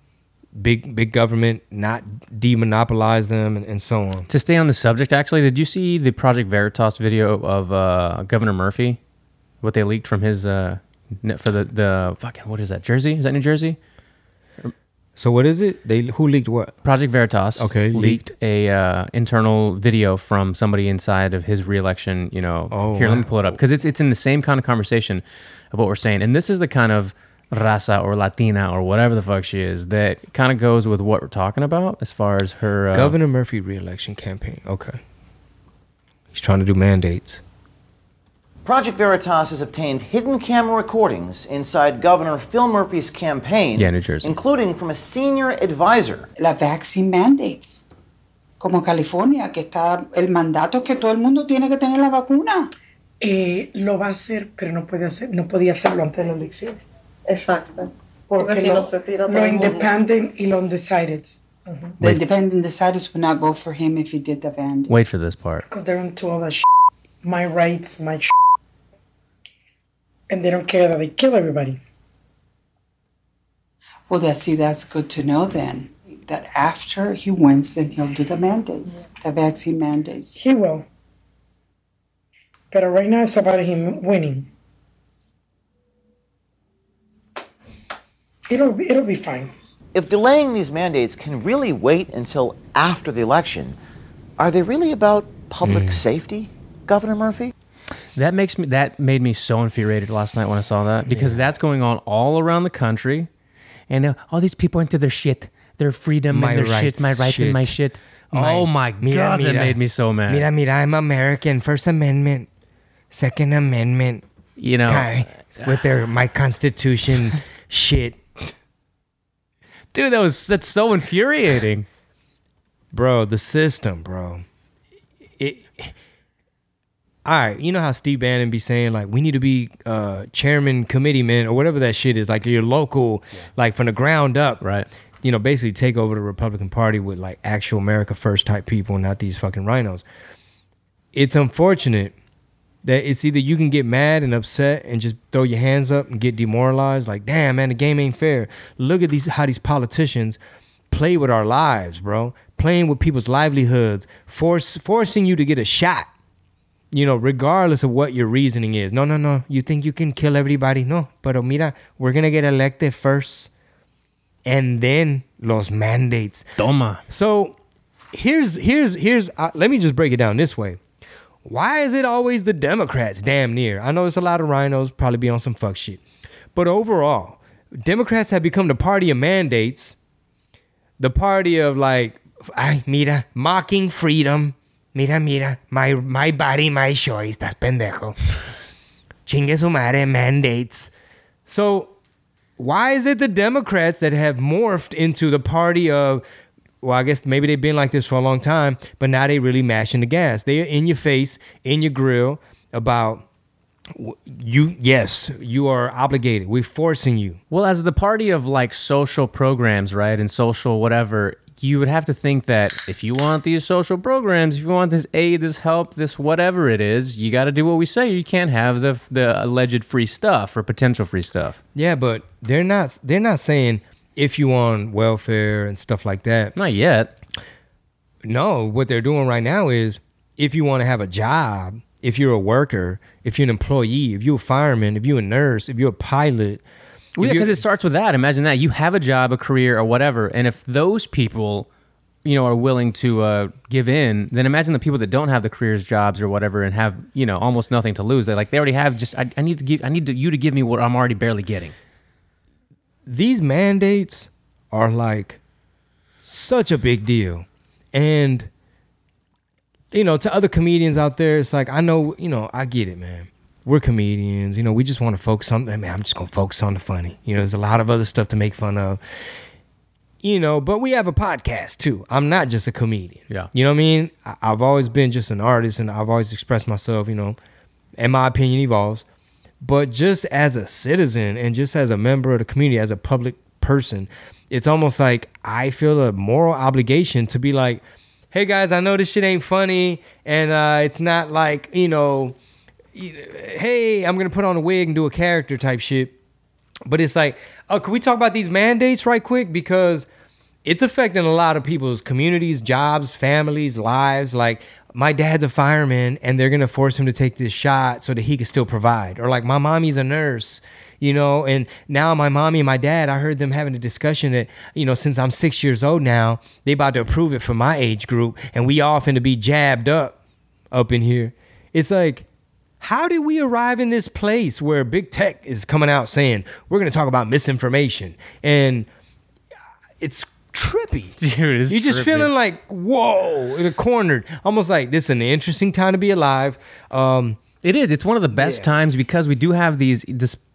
big big government not demonopolize them and, and so on. To stay on the subject, actually, did you see the Project Veritas video of uh, Governor Murphy? What they leaked from his uh, for the the fucking what is that? Jersey? Is that New Jersey? So what is it? They who leaked what? Project Veritas Okay, leaked a uh, internal video from somebody inside of his reelection. You know, Oh, here let me pull it up because it's it's in the same kind of conversation of what we're saying, and this is the kind of raza or Latina or whatever the fuck she is that kind of goes with what we're talking about as far as her uh, Governor Murphy reelection campaign. Okay. He's trying to do mandates. Project Veritas has obtained hidden camera recordings inside Governor Phil Murphy's campaign, Yeah, New Jersey. including from a senior advisor. La vaccine mandates. Como California, que está el mandato que todo el mundo tiene que tener la vacuna. Eh, lo va a hacer, pero no puede hacer, no podía hacerlo antes de la elección. Exacto. Porque, Porque si lo, no se tira todo lo el mundo. independent y lo undecided. The independent deciders would not vote for him if he did the mandate. Wait for this part. Because they're into all that shit. My rights, my shit. And they don't care that they kill everybody. Well, that, see, that's good to know then. That after he wins, then he'll do the mandates, the vaccine mandates. He will. But right now it's about him winning. It'll be, it'll be fine. If delaying these mandates can really wait until after the election, are they really about public safety, Governor Murphy? That makes me that made me so infuriated last night when I saw that because that's going on all around the country, and uh, all these people into their shit, their freedom My and their shit, rights my rights and my shit. oh my Mira, god, that made me so mad. Mira, mira, I'm American. First Amendment, Second Amendment. You know, guy with their my Constitution shit, dude, that was that's so infuriating. bro. The system, bro. It. All right, you know how Steve Bannon be saying like we need to be uh, chairman, committeeman, or whatever that shit is, like your local, like from the ground up, right? You know, basically take over the Republican Party with like actual America First type people, not these fucking rhinos. It's unfortunate that it's either you can get mad and upset and just throw your hands up and get demoralized, like damn man, the game ain't fair. Look at these how these politicians play with our lives, bro. Playing with people's livelihoods, force forcing you to get a shot you know, regardless of what your reasoning is. No, no, no. You think you can kill everybody? No. Pero mira, we're going to get elected first and then los mandates. Toma. So here's, here's, here's, uh, let me just break it down this way. Why is it always the Democrats damn near? I know there's a lot of rhinos probably be on some fuck shit. But overall, Democrats have become the party of mandates, the party of like, ay, mira, mocking freedom. Mira, mira, my, my body, my choice. That's pendejo. Chingue su madre, mandates. So, why is it the Democrats that have morphed into the party of, well, I guess maybe they've been like this for a long time, but now they really mashing the gas. They're in your face, in your grill about you. Yes, you are obligated. We're forcing you. Well, as the party of like social programs, right, and social whatever, you would have to think that if you want these social programs, if you want this aid, this help, this whatever it is, you got to do what we say. You can't have the the alleged free stuff or potential free stuff. Yeah, but they're not. They're not saying if you on welfare and stuff like that. Not yet. No, what they're doing right now is if you want to have a job, if you're a worker, if you're an employee, if you're a fireman, if you're a nurse, if you're a pilot. Well, yeah, because it starts with that. Imagine that you have a job, a career, or whatever, and if those people, you know, are willing to uh, give in, then imagine the people that don't have the careers, jobs, or whatever, and have you know almost nothing to lose. They like they already have. Just I, I need to give. I need to, you to give me what I'm already barely getting. These mandates are like such a big deal. And you know, to other comedians out there, it's like I know, you know, I get it, man. We're comedians, you know, we just want to focus on man, I'm just gonna focus on the funny. You know, there's a lot of other stuff to make fun of. You know, but we have a podcast too. I'm not just a comedian. Yeah. You know what I mean? I've always been just an artist and I've always expressed myself, you know, and my opinion evolves. But just as a citizen and just as a member of the community, as a public person, it's almost like I feel a moral obligation to be like, hey guys, I know this shit ain't funny and uh, it's not like, you know, hey, I'm going to put on a wig and do a character type shit. But it's like, oh, can we talk about these mandates right quick? Because it's affecting a lot of people's communities, jobs, families, lives. Like, my dad's a fireman and they're to force him to take this shot so that he can still provide. Or, like, my mommy's a nurse, you know, and now my mommy and my dad, I heard them having a discussion that, you know, since I'm six years old now, they about to approve it for my age group and we all finna be jabbed up up in here. It's like, How did we arrive in this place where big tech is coming out saying we're going to talk about misinformation and it's trippy. Dude, it's You're just trippy. feeling like whoa, in a cornered, almost like this is an interesting time to be alive. Um, It is. It's one of the best times because we do have these.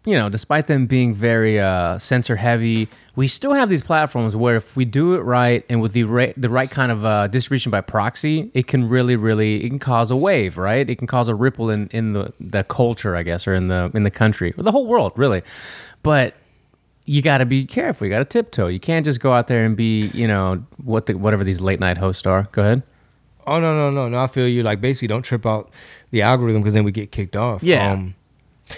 You know, despite them being very uh, censor heavy, we still have these platforms where if we do it right and with the right, the right kind of uh, distribution by proxy, it can really, really, it can cause a wave, right? It can cause a ripple in in the the culture, I guess, or in the in the country or the whole world, really. But you got to be careful. You got to tiptoe. You can't just go out there and be, you know, what the, whatever these late night hosts are. Go ahead. Oh no no no no! I feel you. Like basically, don't trip out the algorithm because then we get kicked off. Yeah. Um,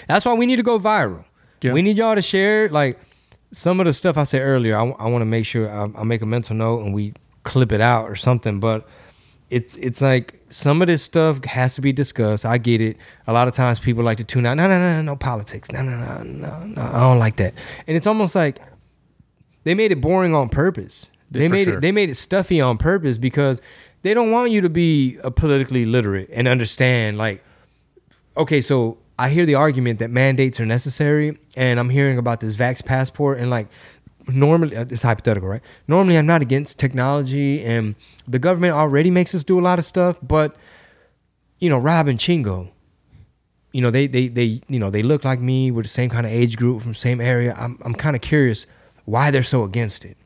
that's why we need to go viral. Yeah. We need y'all to share like some of the stuff I said earlier. I, want to make sure I, I make a mental note and we clip it out or something. But it's it's like some of this stuff has to be discussed. I get it. A lot of times people like to tune out. No no no no no politics. No no no no no. I don't like that. And it's almost like they made it boring on purpose. They For made sure. it they made it stuffy on purpose because they don't want you to be a politically literate and understand like okay, so I hear the argument that mandates are necessary, and I'm hearing about this Vax passport, and like normally uh, it's hypothetical, right? Normally, I'm not against technology, and the government already makes us do a lot of stuff, but you know, Rob and Chingo, you know, they they they you know they look like me, we're the same kind of age group from same area. I'm I'm kind of curious why they're so against it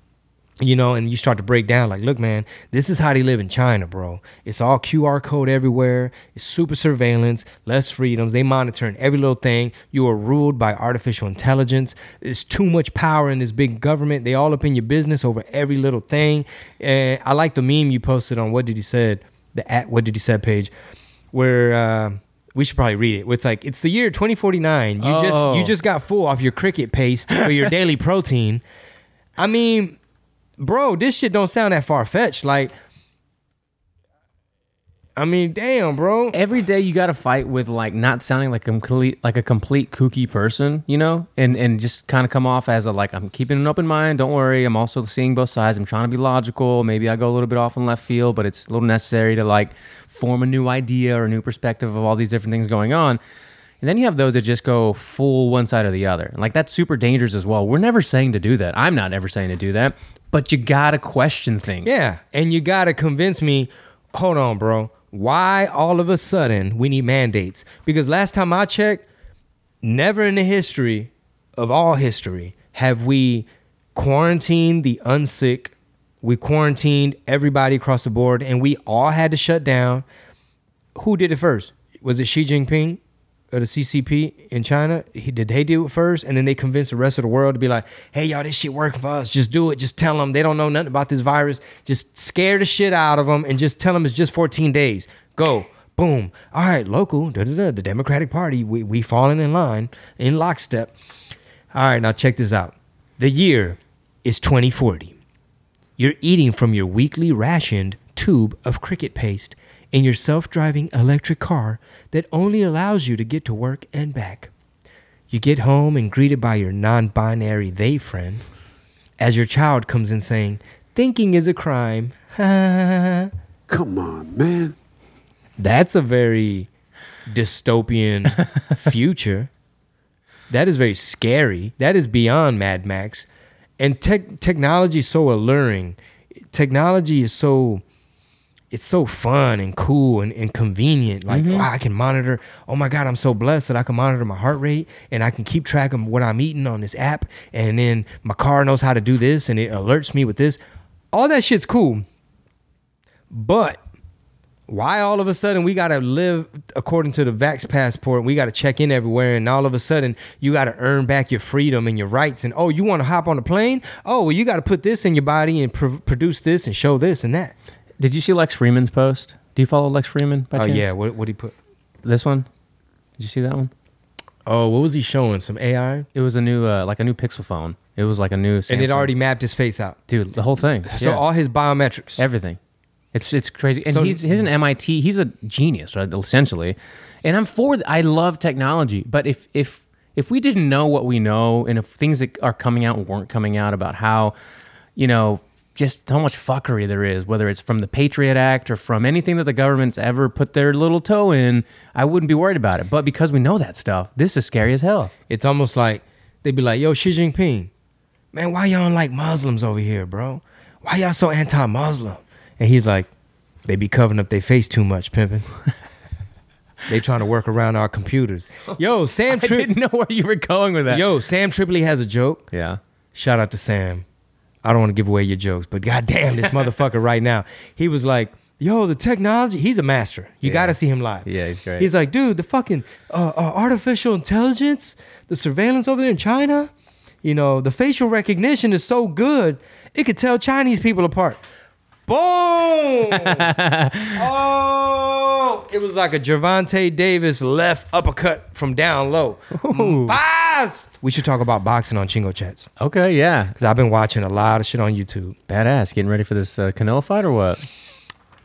you know, and you start to break down like, look, man, this is how they live in China, bro. It's all QR code everywhere. It's super surveillance, less freedoms. They monitoring every little thing. You are ruled by artificial intelligence. There's too much power in this big government. They all up in your business over every little thing. And I like the meme you posted on what did he said the at what did he said page, where. uh we should probably read it. It's like it's the year 2049. You just Oh. you just got full off your cricket paste for your daily protein. I mean, bro, this shit don't sound that far fetched. Like, I mean, damn, bro. Every day you got to fight with like not sounding like a complete like a complete kooky person, you know, and and just kind of come off as a like I'm keeping an open mind. Don't worry, I'm also seeing both sides. I'm trying to be logical. Maybe I go a little bit off in left field, but it's a little necessary to like form a new idea or a new perspective of all these different things going on. And then you have those that just go full one side or the other. Like that's super dangerous as well. We're never saying to do that. I'm not ever saying to do that. But you gotta question things. Yeah, and you gotta convince me. Hold on, bro. Why all of a sudden we need mandates? Because last time I checked, never in the history of all history have we quarantined the unsick. We quarantined everybody across the board, and we all had to shut down. Who did it first? Was it Xi Jinping or the CCP in China? He, did they do it first, and then they convinced the rest of the world to be like, "Hey, y'all, this shit working for us. Just do it. Just tell them they don't know nothing about this virus. Just scare the shit out of them, and just tell them it's just 14 days. Go." Boom. All right, local, da, da, da, the Democratic Party, we, we falling in line, in lockstep. All right, now check this out. The year is 2040. You're eating from your weekly rationed tube of cricket paste in your self driving electric car that only allows you to get to work and back. You get home and greeted by your non binary they friend as your child comes in saying, Thinking is a crime. Come on, man. That's a very dystopian future. That is very scary. That is beyond Mad Max. And tech technology is so alluring. Technology is so it's so fun and cool and, and convenient. Like, Mhm. wow, I can monitor. Oh my God, I'm so blessed that I can monitor my heart rate and I can keep track of what I'm eating on this app. And then my car knows how to do this and it alerts me with this. All that shit's cool. But why all of a sudden we got to live according to the vax passport we got to check in everywhere and all of a sudden you got to earn back your freedom and your rights and oh you want to hop on a plane oh well you got to put this in your body and pr- produce this and show this and that Did you see Lex Fridman's post? Do you follow Lex Fridman by oh chance? yeah what what he put This one? Did you see that one? oh what was he showing some ai It was a new, uh, like a new Pixel phone. It was like a new. and it already mapped his face out dude, the whole thing. so Yeah. all his biometrics everything. It's it's crazy, and So- he's he's an MIT. He's a genius, right? Essentially, and I'm for. I love technology, but if if if we didn't know what we know, and if things that are coming out weren't coming out about how, you know, just how much fuckery there is, whether it's from the Patriot Act or from anything that the government's ever put their little toe in, I wouldn't be worried about it. But because we know that stuff, this is scary as hell. It's almost like they'd be like, "Yo, Xi Jinping, man, why y'all don't like Muslims over here, bro? Why y'all so anti-Muslim?" And he's like, "They be covering up their face too much, pimping." they trying to work around our computers. Yo, Sam I Tri- didn't know where you were going with that. Yo, Sam Tripoli has a joke. Yeah. Shout out to Sam. I don't want to give away your jokes, but goddamn, this motherfucker right now. He was like, "Yo, the technology. He's a master. You Yeah. got to see him live. Yeah, he's great. He's like, dude, the fucking uh, uh, artificial intelligence, the surveillance over there in China. You know, the facial recognition is so good, it could tell Chinese people apart. Boom! oh, it was like a Gervonta Davis left uppercut from down low. Boss! We should talk about boxing on Chingo Chats. Okay, yeah. Because I've been watching a lot of shit on YouTube. Badass. Getting ready for this uh, Canelo fight or what?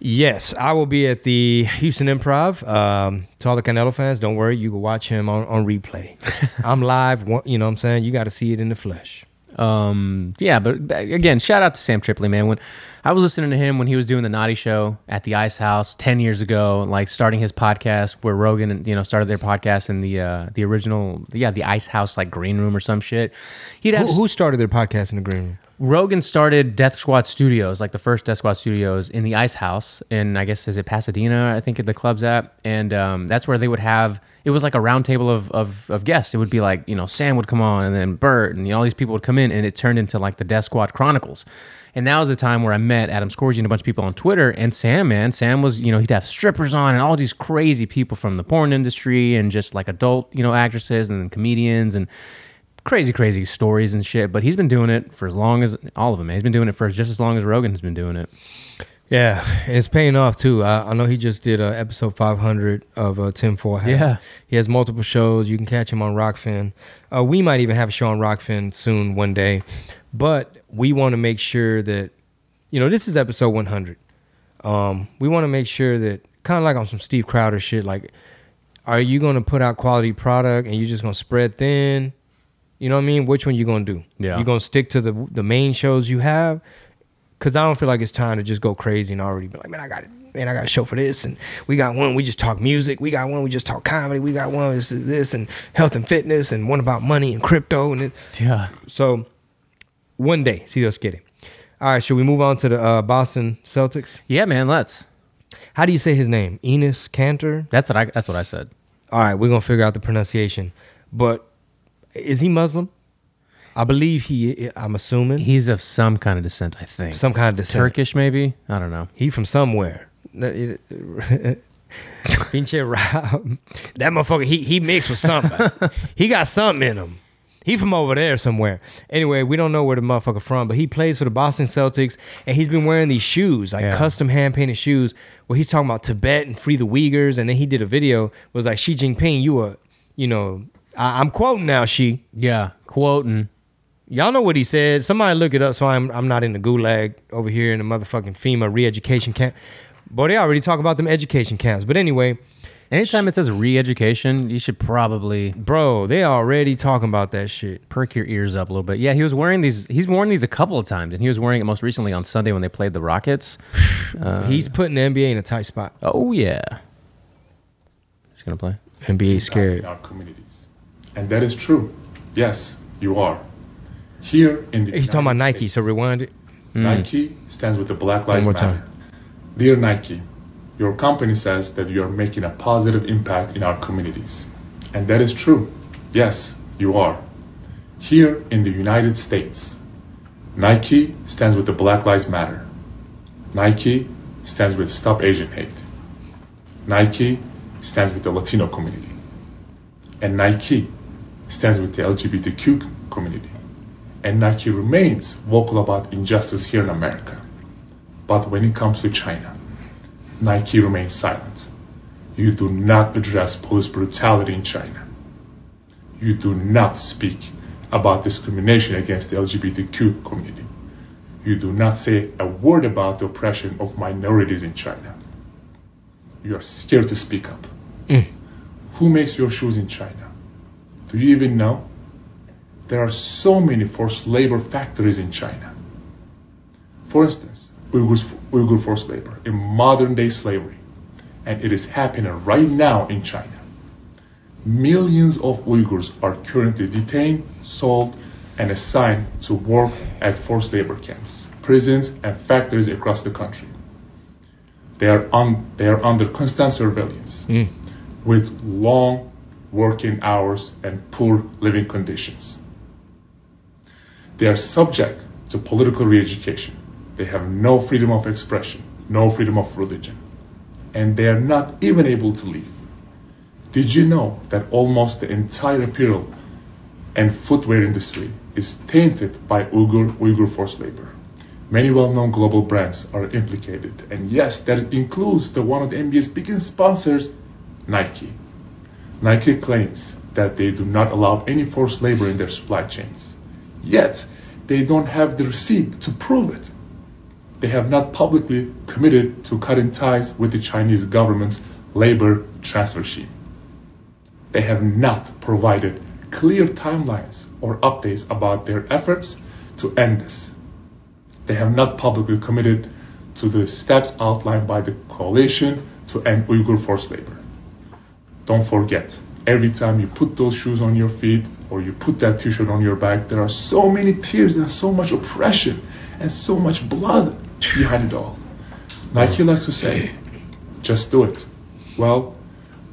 Yes, I will be at the Houston Improv. Um, to all the Canelo fans, don't worry, you can watch him on, on replay. I'm live, you know what I'm saying? You got to see it in the flesh. Um, yeah, but uh, again, shout out to Sam Tripoli, man. When I was listening to him when he was doing the Naughty Show at the Ice House ten years ago, like starting his podcast where Rogan and you know started their podcast in the uh, the original, yeah, the Ice House like green room or some shit. He'd have Who, who started their podcast in the green room? Rogan started Death Squad Studios, like the first Death Squad Studios in the Ice House, in I guess is it Pasadena? I think the club's at, and um, that's where they would have. It was like a round table of, of of guests. It would be like you know Sam would come on, and then Bert, and you know, all these people would come in, and it turned into like the Death Squad Chronicles. And that was the time where I met Adam Scorgie and a bunch of people on Twitter. And Sam, man, Sam was, you know, he'd have strippers on and all these crazy people from the porn industry and just like adult, you know, actresses and comedians and crazy, crazy stories and shit. But he's been doing it for as long as all of them. Man. He's been doing it for just as long as Rogan has been doing it. Yeah, and it's paying off too. I, I know he just did uh, episode 500 of uh, Tin Foil. Yeah. he has multiple shows. You can catch him on Rokfin. Uh, we might even have a show on Rokfin soon, one day. But we want to make sure that, you know, this is episode 100. Um, we want to make sure that, kind of like on some Steve Crowder shit, like, are you going to put out quality product and you're just going to spread thin? You know what I mean? Which one you going to do? Yeah. You going to stick to the the main shows you have? Cause I don't feel like it's time to just go crazy and already be like, man, I got it. Man, I got a show for this, and we got one. We just talk music. We got one. We just talk comedy. We got one. This, this and health and fitness, and one about money and crypto. And it, Yeah. so, one day, see us get it. All right, should we move on to the uh, Boston Celtics? Yeah, man, let's. How do you say his name? Enes Kanter. That's what I. That's what I said. All right, we're gonna figure out the pronunciation. But is he Muslim? I believe he. I'm assuming He's of some kind of descent, I think. some kind of descent. Turkish, maybe. I don't know. He from somewhere. Pinche Rob. That motherfucker, he, he mixed with something. he got something in him. He from over there somewhere. Anyway, we don't know where the motherfucker from, but he plays for the Boston Celtics, and he's been wearing these shoes, like Yeah. custom hand painted shoes, where he's talking about Tibet and free the Uyghurs, and then he did a video was like Xi Jinping, you a, you know, I, I'm quoting now, Xi. Yeah, quoting. Y'all know what he said. Somebody look it up so I'm I'm not in the gulag over here in the motherfucking FEMA re-education camp. But they already talk about them education camps. But anyway, Anytime it says re-education, you should probably bro, they already talking about that shit. perk your ears up a little bit. Yeah, he was wearing these. He's worn these a couple of times, and he was wearing it most recently on Sunday when they played the Rockets. Uh, He's putting the NBA in a tight spot. oh yeah. He's gonna play. NBA scared. our communities. And that is true. Yes, you are. Here in the He's talking about Nike, States, so rewind it. Hmm. Nike stands with the Black Lives more Matter. time. Dear Nike, your company says that you are making a positive impact in our communities. And that is true. Yes, you are. Here in the United States, Nike stands with the Black Lives Matter. Nike stands with Stop Asian Hate. Nike stands with the Latino community. And Nike stands with the LGBTQ community. And Nike remains vocal about injustice here in America. But when it comes to China, Nike remains silent. You do not address police brutality in China. You do not speak about discrimination against the LGBTQ community. You do not say a word about the oppression of minorities in China. You are scared to speak up. Mm. Who makes your shoes in China? Do you even know? There are so many forced labor factories in China. For instance, Uyghurs, Uyghur forced labor in modern day slavery, and it is happening right now in China. Millions of Uyghurs are currently detained, sold, and assigned to work at forced labor camps, prisons, and factories across the country. They are, un- they are under constant surveillance hmm. with long working hours and poor living conditions. They are subject to political re education. They have no freedom of expression, no freedom of religion, and they are not even able to leave. Did you know that almost the entire apparel and footwear industry is tainted by Uyghur, Uyghur forced labor? Many well-known global brands are implicated, and yes, that includes the one of the NBA's biggest sponsors, Nike. Nike claims that they do not allow any forced labor in their supply chains. Yet, they don't have the receipt to prove it. They have not publicly committed to cutting ties with the Chinese government's labor transfer scheme. They have not provided clear timelines or updates about their efforts to end this. They have not publicly committed to the steps outlined by the coalition to end Uyghur forced labor. Don't forget, every time you put those shoes on your feet or you put that t shirt on your back, there are so many tears and so much oppression and so much blood behind it all. Nike likes to say, just do it. Well,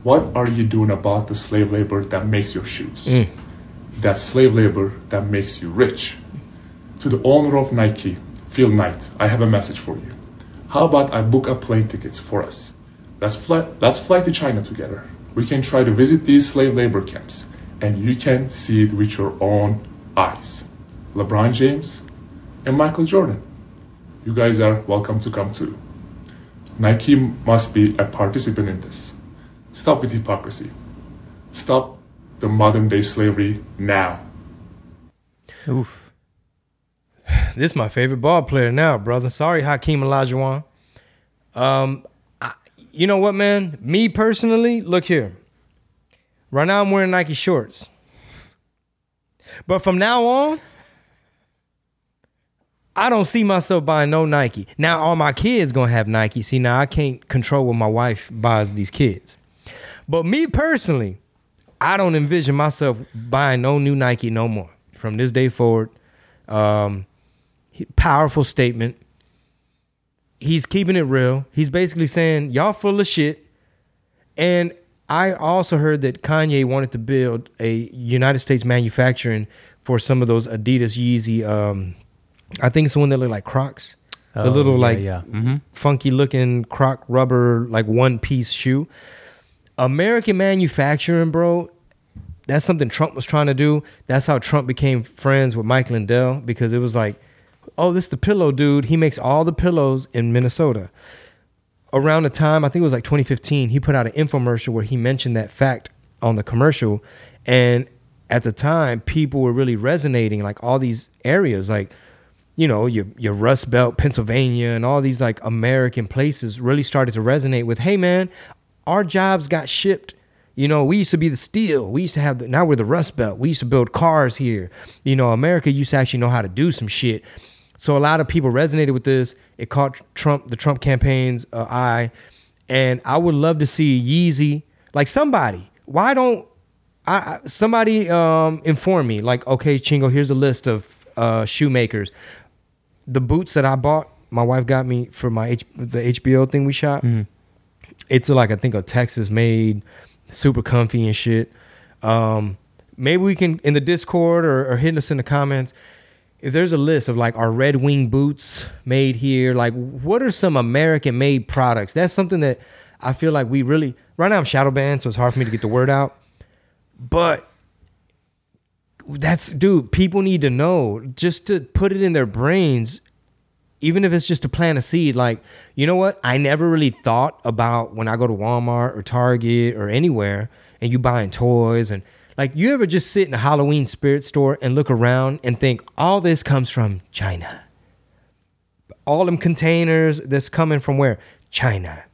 what are you doing about the slave labor that makes your shoes? Mm. That slave labor that makes you rich. To the owner of Nike, Phil Knight, I have a message for you. How about I book a plane tickets for us? Let's fly, let's fly to China together. We can try to visit these slave labor camps, and you can see it with your own eyes. LeBron James and Michael Jordan, you guys are welcome to come too. Nike must be a participant in this. Stop with hypocrisy. Stop the modern day slavery now. Oof. This is my favorite ball player now, brother. Sorry, Hakeem Olajuwon. Um, I, you know what, man? Me personally, look here. Right now, I'm wearing Nike shorts. But from now on, I don't see myself buying no Nike. Now, all my kids gonna have Nike. See, now I can't control what my wife buys these kids. But me personally, I don't envision myself buying no new Nike no more from this day forward. Um, powerful statement. He's keeping it real. He's basically saying y'all full of shit. And I also heard that Kanye wanted to build a United States manufacturing for some of those Adidas Yeezy. Um, I think it's the one that look like Crocs. The Oh, little yeah, like yeah. Mhm. funky looking Croc rubber like one piece shoe. American manufacturing, bro. That's something Trump was trying to do. That's how Trump became friends with Mike Lindell because it was like, oh, this is the pillow dude. He makes all the pillows in Minnesota. Around the time, I think it was like 2015, he put out an infomercial where he mentioned that fact on the commercial. And at the time, people were really resonating, like all these areas, like, you know, your your Rust Belt, Pennsylvania, and all these like American places really started to resonate with, hey man, our jobs got shipped. You know, we used to be the steel. We used to have the now we're the Rust Belt. We used to build cars here. You know, America used to actually know how to do some shit. So a lot of people resonated with this. It caught Trump, the Trump campaign's uh, eye, and I would love to see Yeezy, like somebody. Why don't I somebody um, inform me? Like, okay, Chingo, here's a list of uh, shoemakers. The boots that I bought, my wife got me for my H- the HBO thing we shot. It's like I think a Texas made, super comfy and shit. Um, maybe we can in the Discord or, or hit us in the comments if there's a list of like our Red Wing boots made here. Like, what are some American made products? That's something that I feel like we really right now. I'm shadow banned, so it's hard for me to get the word out. But that's dude. People need to know just to put it in their brains even if it's just to plant a seed, like, you know what? I never really thought about when I go to Walmart or Target or anywhere and you buying toys and like you ever just sit in a Halloween spirit store and look around and think all this comes from China. All them containers that's coming from where? China.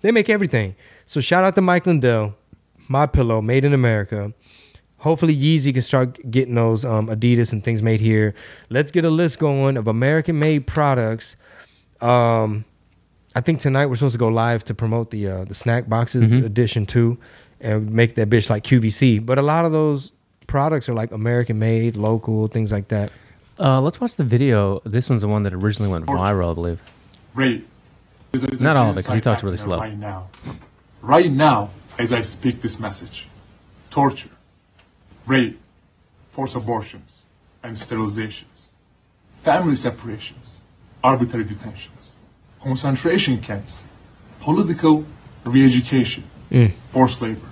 They make everything. So shout out to Mike Lindell, my pillow, made in America. Hopefully, Yeezy can start getting those um, Adidas and things made here. Let's get a list going of American-made products. Um, I think tonight we're supposed to go live to promote the uh, the snack boxes Mhm. edition too, and make that bitch like QVC. But a lot of those products are like American-made, local, things like that. Uh, let's watch the video. This one's the one that originally went viral, I believe. Rape. is a- Not all of it, 'cause he genocide talks really slow. Right now. Right now, as I speak this message, torture, rape, forced abortions, and sterilizations, family separations, arbitrary detentions, concentration camps, political re-education, Mm. forced labor.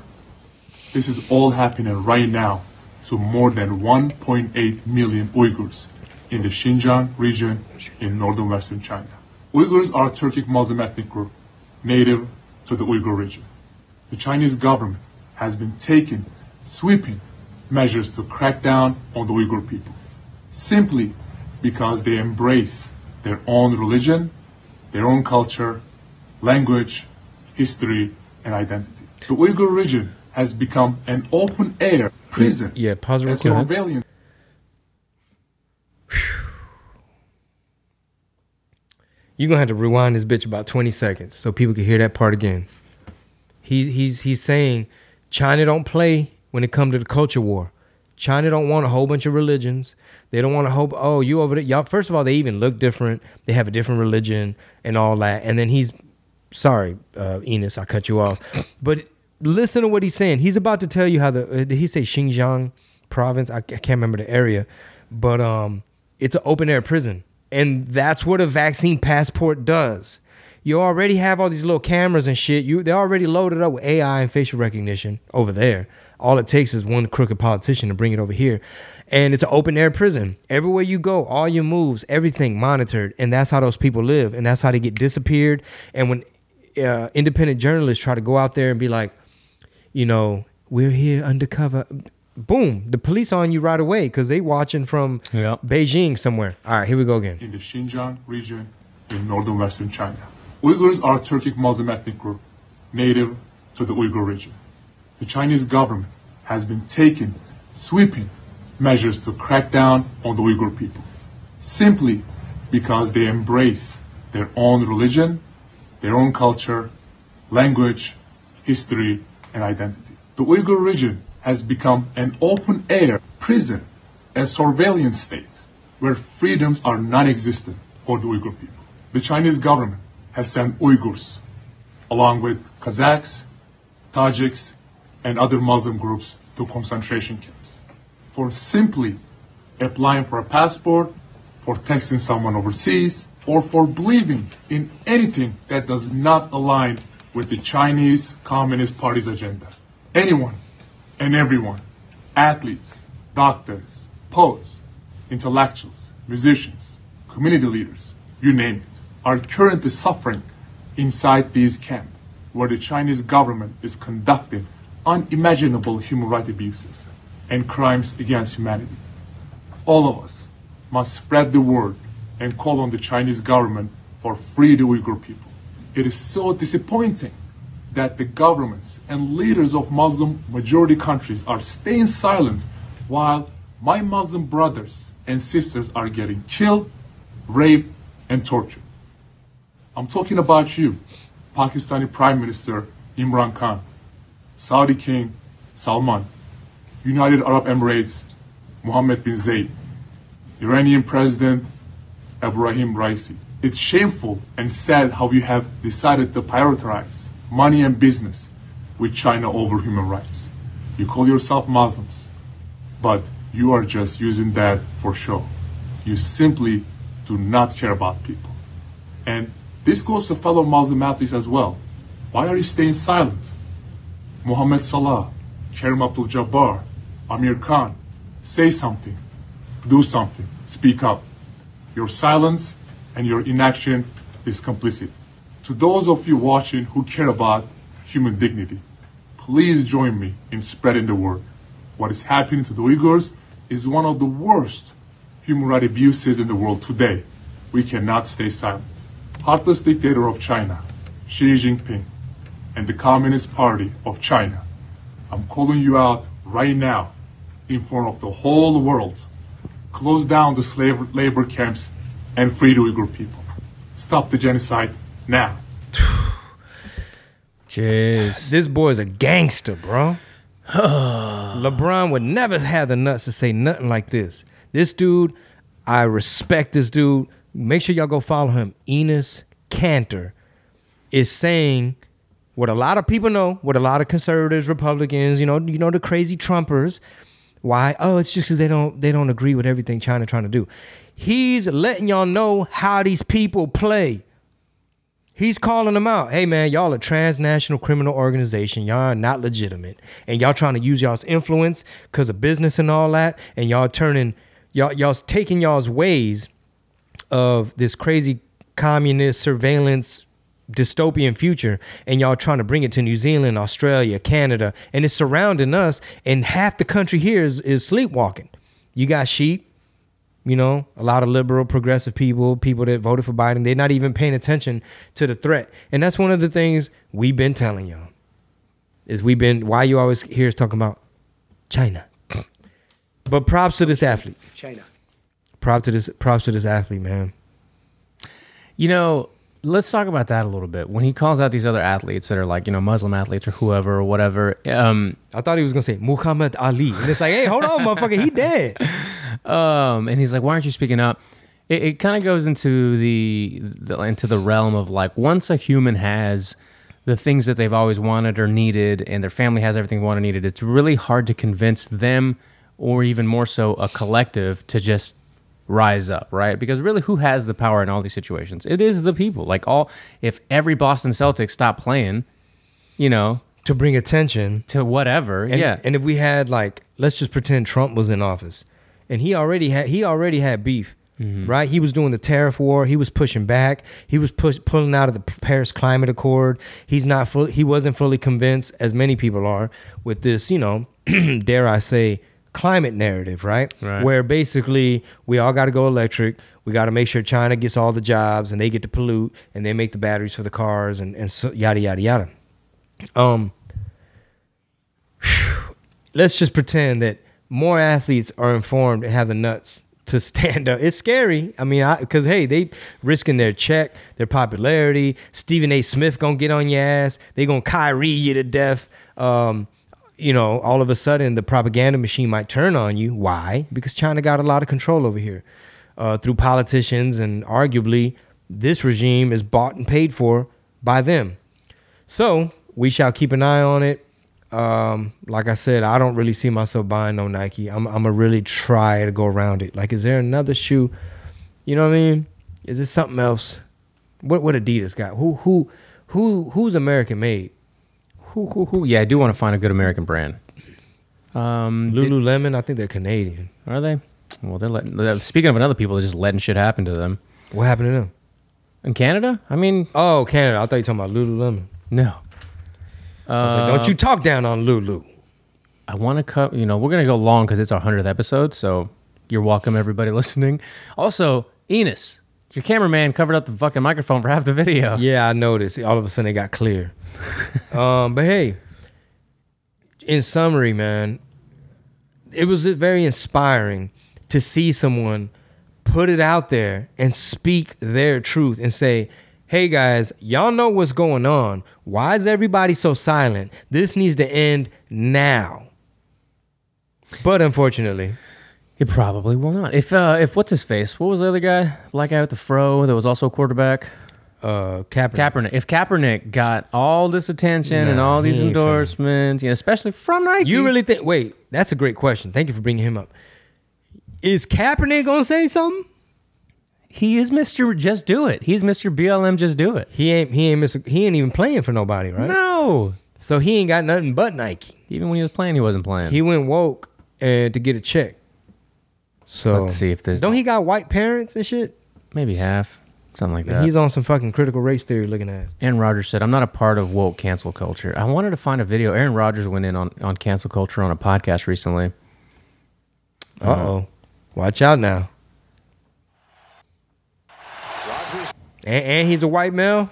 This is all happening right now to more than 1.8 million Uyghurs in the Xinjiang region in northern western China. Uyghurs are a Turkic Muslim ethnic group native to the Uyghur region. The Chinese government has been taking sweeping measures to crack down on the Uyghur people simply because they embrace their own religion, their own culture, language, history, and identity. The Uyghur region has become an open air prison Yeah, pause real quick. surveillance You're gonna have to rewind this bitch about 20 seconds so people can hear that part again. He, he's he's saying China don't play when it comes to the culture war. China don't want a whole bunch of religions. They don't want to hope. Oh, you over there, y'all. First of all, they even look different. They have a different religion and all that. And then he's sorry, uh, Enes, I cut you off. But listen to what he's saying. He's about to tell you how the uh, did he say Xinjiang province? I, I can't remember the area, but um, it's an open air prison, and that's what a vaccine passport does. You already have all these little cameras and shit. You they're already loaded up with AI and facial recognition over there. All it takes is one crooked politician to bring it over here. And it's an open air prison. Everywhere you go, all your moves, everything monitored. And that's how those people live. And that's how they get disappeared. And when uh, independent journalists try to go out there and be like, you know, we're here undercover. Boom, the police are on you right away because they watching from Beijing somewhere. All right, here we go again. in the Xinjiang region in northern western China. Uyghurs are a Turkic Muslim ethnic group native to the Uyghur region. The Chinese government has been taking sweeping measures to crack down on the Uyghur people simply because they embrace their own religion, their own culture, language, history, and identity. The Uyghur region has become an open air prison, a surveillance state where freedoms are non existent for the Uyghur people. The Chinese government has sent Uyghurs, along with Kazakhs, Tajiks, and other Muslim groups, to concentration camps for simply applying for a passport, for texting someone overseas, or for believing in anything that does not align with the Chinese Communist Party's agenda. Anyone and everyone, athletes, doctors, poets, intellectuals, musicians, community leaders, you name it, are currently suffering inside these camps where the Chinese government is conducting unimaginable human rights abuses and crimes against humanity. All of us must spread the word and call on the Chinese government for free the Uyghur people. It is so disappointing that the governments and leaders of Muslim majority countries are staying silent while my Muslim brothers and sisters are getting killed, raped, and tortured. I'm talking about you, Pakistani Prime Minister Imran Khan, Saudi King Salman, United Arab Emirates Mohammed bin Zayed, Iranian President Ebrahim Raisi. It's shameful and sad how you have decided to prioritize money and business with China over human rights. You call yourself Muslims, but you are just using that for show. You simply do not care about people. And this goes to fellow Muslim athletes as well. Why are you staying silent? Mohammed Salah, Kareem Abdul Jabbar, Amir Khan, say something, do something, speak up. Your silence and your inaction is complicit. To those of you watching who care about human dignity, please join me in spreading the word. What is happening to the Uyghurs is one of the worst human rights abuses in the world today. We cannot stay silent. Heartless dictator of China, Xi Jinping, and the Communist Party of China, I'm calling you out right now in front of the whole world. Close down the slave labor camps and free the Uyghur people. Stop the genocide now. Jeez. This boy's a gangster, bro. LeBron would never have the nuts to say nothing like this. This dude, I respect this dude. Make sure y'all go follow him. Enes Kanter is saying what a lot of people know, what a lot of conservatives, Republicans, you know, you know, the crazy Trumpers. Why? Oh, it's just because they don't they don't agree with everything China trying to do. He's letting y'all know how these people play. He's calling them out. Hey man, y'all a transnational criminal organization. Y'all are not legitimate. And y'all trying to use y'all's influence because of business and all that. And y'all turning y'all y'all's taking y'all's ways of this crazy communist surveillance dystopian future and y'all trying to bring it to New Zealand, Australia, Canada, and it's surrounding us and half the country here is, is sleepwalking. You got sheep, you know, a lot of liberal, progressive people, people that voted for Biden, they're not even paying attention to the threat. And that's one of the things we've been telling y'all. Is we've been why you always hear us talking about China. But props to this athlete. China. Props to this props to this athlete, man. You know, let's talk about that a little bit. When he calls out these other athletes that are like, you know, Muslim athletes or whoever or whatever. Um, I thought he was gonna say Muhammad Ali, and it's like, hey, hold on, motherfucker, he dead. Um, and he's like, "Why aren't you speaking up?" It, it kind of goes into the, the into the realm of like once a human has the things that they've always wanted or needed, and their family has everything wanted or needed. It's really hard to convince them, or even more so, a collective to just rise up, right? Because really, who has the power in all these situations? It is the people. Like all, if every Boston Celtics stopped playing, you know, to bring attention to whatever, And, yeah. And if we had like, let's just pretend Trump was in office, and he already had he already had beef, Mm-hmm. right? He was doing the tariff war. He was pushing back. He was push, pulling out of the Paris Climate Accord. He's not full. He wasn't fully convinced, as many people are, with this. You know, dare I say, climate narrative, right? Right. Where basically we all got to go electric. We got to make sure China gets all the jobs and they get to pollute and they make the batteries for the cars and and so, yada yada yada. Um, let's just pretend that more athletes are informed and have the nuts to stand up. It's scary. I mean, because hey, they risking their check, their popularity. Stephen A. Smith gonna get on your ass. They gonna Kyrie you to death. Um, you know, all of a sudden the propaganda machine might turn on you. Why? Because China got a lot of control over here uh, through politicians, and arguably this regime is bought and paid for by them. So we shall keep an eye on it. Um, like I said, I don't really see myself buying no Nike. I'm, I'm gonna really try to go around it. Like, is there another shoe? You know what I mean? Is it something else? What what Adidas got? Who who who who's American made? Who who who? Yeah, I do want to find a good American brand. Um, Lululemon. I think they're Canadian. Are they? Well, they're letting. they're- Speaking of another people, they're just letting shit happen to them. What happened to them? In Canada? I mean, Oh, Canada. I thought you were talking about Lululemon. no. I was like, don't you talk down on Lulu. I want to cut. You know, we're gonna go long because it's our hundredth episode. So you're welcome, everybody listening. Also, Enes, your cameraman covered up the fucking microphone for half the video. Yeah, I noticed. All of a sudden, it got clear. um, but hey, in summary, man, it was very inspiring to see someone put it out there and speak their truth and say, "Hey guys, y'all know what's going on. Why is everybody so silent? This needs to end now." But unfortunately, It probably will not. If uh, if what's his face? What was the other guy? Black guy with the fro that was also a quarterback. Uh, Kaepernick, Kaepernick. If Kaepernick got all this attention and all these endorsements, you know, especially from Nike, you really think? Wait, that's a great question. Thank you for bringing him up. Is Kaepernick gonna say something? he is Mister Just Do It. He's Mister BLM. Just Do It. He ain't he ain't miss, he ain't even playing for nobody, right? No. So he ain't got nothing but Nike. Even when he was playing, he wasn't playing. He went woke and to get a check. So Let's see if there's don't he got white parents and shit? maybe half, something like that. he's on some fucking critical race theory looking at. Aaron Rodgers said, I'm not a part of woke cancel culture. I wanted to find a video. Aaron Rodgers went in on, on cancel culture on a podcast recently. Uh oh, watch out now. And, and he's a white male.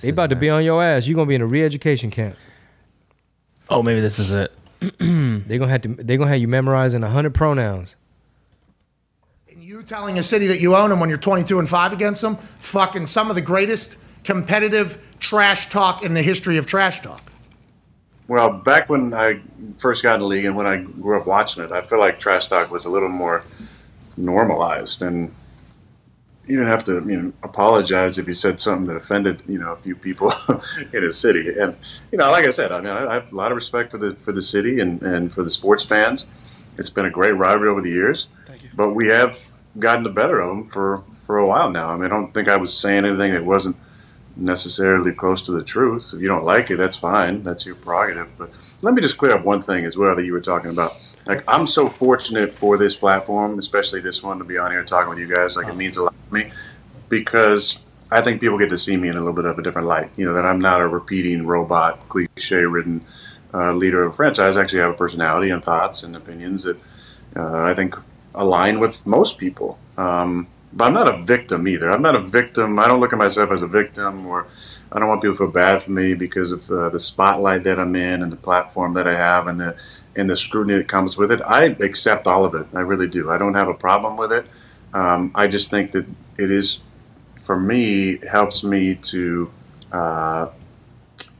They about to be on your ass. You're gonna be in a re-education camp. Oh, maybe this is it. they're gonna have to. They're gonna have you memorizing hundred pronouns. You telling a city that you own them when you're 22 and 5 against them, fucking some of the greatest competitive trash talk in the history of trash talk. Well, back when I first got in the league and when I grew up watching it, I feel like trash talk was a little more normalized, and you didn't have to, you know, apologize if you said something that offended, you know, a few people in a city. And you know, like I said, I mean, I have a lot of respect for the for the city and and for the sports fans. It's been a great rivalry over the years, but we have gotten the better of them for for a while now. I mean, I don't think I was saying anything that wasn't necessarily close to the truth. If you don't like it, that's fine. That's your prerogative. But let me just clear up one thing as well that you were talking about. Like, I'm so fortunate for this platform, especially this one, to be on here talking with you guys. Like, it means a lot to me because I think people get to see me in a little bit of a different light. You know, that I'm not a repeating robot, cliche ridden uh, leader of a franchise. I actually have a personality and thoughts and opinions that uh, I think align with most people. Um, but I'm not a victim either. I'm not a victim. I don't look at myself as a victim, or I don't want people to feel bad for me because of uh, the spotlight that I'm in and the platform that I have and the and the scrutiny that comes with it. I accept all of it. I really do. I don't have a problem with it. Um, I just think that it is, for me, helps me to uh,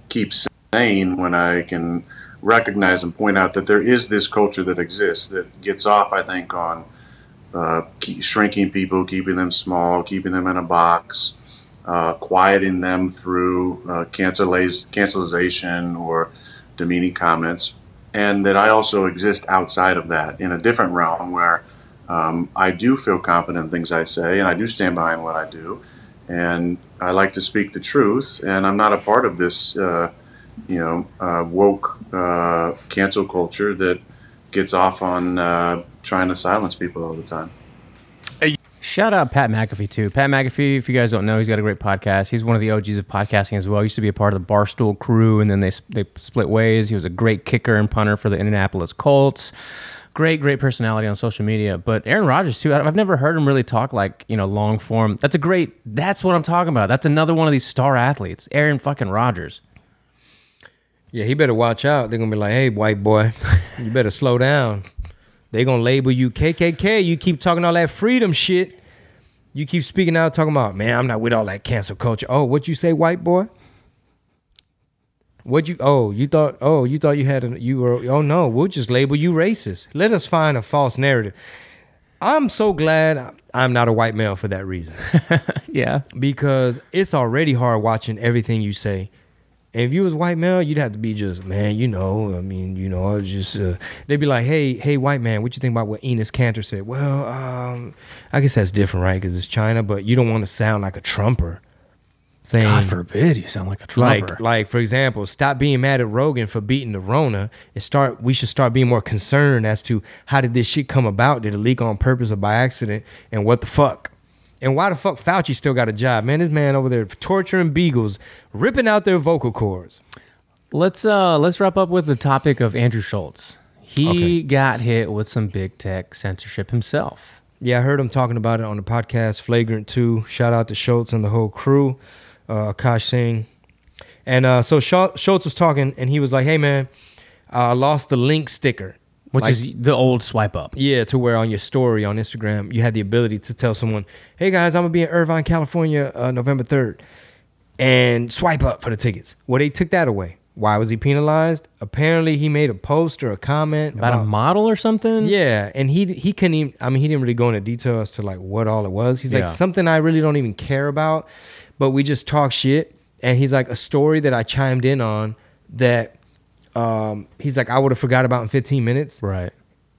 keep sane when I can recognize and point out that there is this culture that exists that gets off, I think, on uh, shrinking people, keeping them small, keeping them in a box, uh, quieting them through uh, canceliz- cancelization or demeaning comments, and that I also exist outside of that in a different realm where um, I do feel confident in things I say and I do stand behind what I do, and I like to speak the truth, and I'm not a part of this, uh, you know, uh, woke uh, cancel culture that gets off on uh, trying to silence people all the time. Shout out Pat McAfee too. Pat McAfee, if you guys don't know, he's got a great podcast. He's one of the OGs of podcasting as well. He used to be a part of the Barstool crew, and then they they split ways. He was a great kicker and punter for the Indianapolis Colts. Great, great personality on social media. But Aaron Rodgers too. I've never heard him really talk like you know long form. That's a great. That's what I'm talking about. That's another one of these star athletes, Aaron fucking Rodgers. Yeah, he better watch out. They're gonna be like, "Hey, white boy, you better slow down." They're gonna label you KKK. You keep talking all that freedom shit. You keep speaking out, talking about, man, I'm not with all that cancel culture. Oh, what you say, white boy? What you? Oh, you thought? Oh, you thought you had? A, you were? Oh no, we'll just label you racist. Let us find a false narrative. I'm so glad I'm not a white male for that reason. yeah, because it's already hard watching everything you say. And if you was white male, you'd have to be just man, you know. I mean, you know, just uh, they'd be like, hey, hey, white man, what you think about what Enes Kanter said? Well, um, I guess that's different, right? Because it's China, but you don't want to sound like a trumper. Saying, God forbid you sound like a trumper. Like, like for example, stop being mad at Rogan for beating the Rona and start. We should start being more concerned as to how did this shit come about? Did it leak on purpose or by accident? And what the fuck? And why the fuck Fauci still got a job, man? This man over there torturing beagles, ripping out their vocal cords. Let's uh let's wrap up with the topic of Andrew Schulz. He okay. got hit with some big tech censorship himself. Yeah, I heard him talking about it on the podcast Flagrant 2. Shout out to Schulz and the whole crew, uh, Akash Singh. And uh, so Schulz was talking, and he was like, hey, man, I lost the link sticker which like, is the old swipe up. Yeah, to where on your story on Instagram, you had the ability to tell someone, "Hey guys, I'm gonna be in Irvine, California, uh, November 3rd," and swipe up for the tickets. Well, they took that away. Why was he penalized? Apparently, he made a post or a comment about, about a model or something. Yeah, and he he couldn't even. I mean, he didn't really go into detail as to like what all it was. He's yeah. like something I really don't even care about, but we just talk shit. And he's like a story that I chimed in on that um, he's like, I would have forgot about in 15 minutes. Right.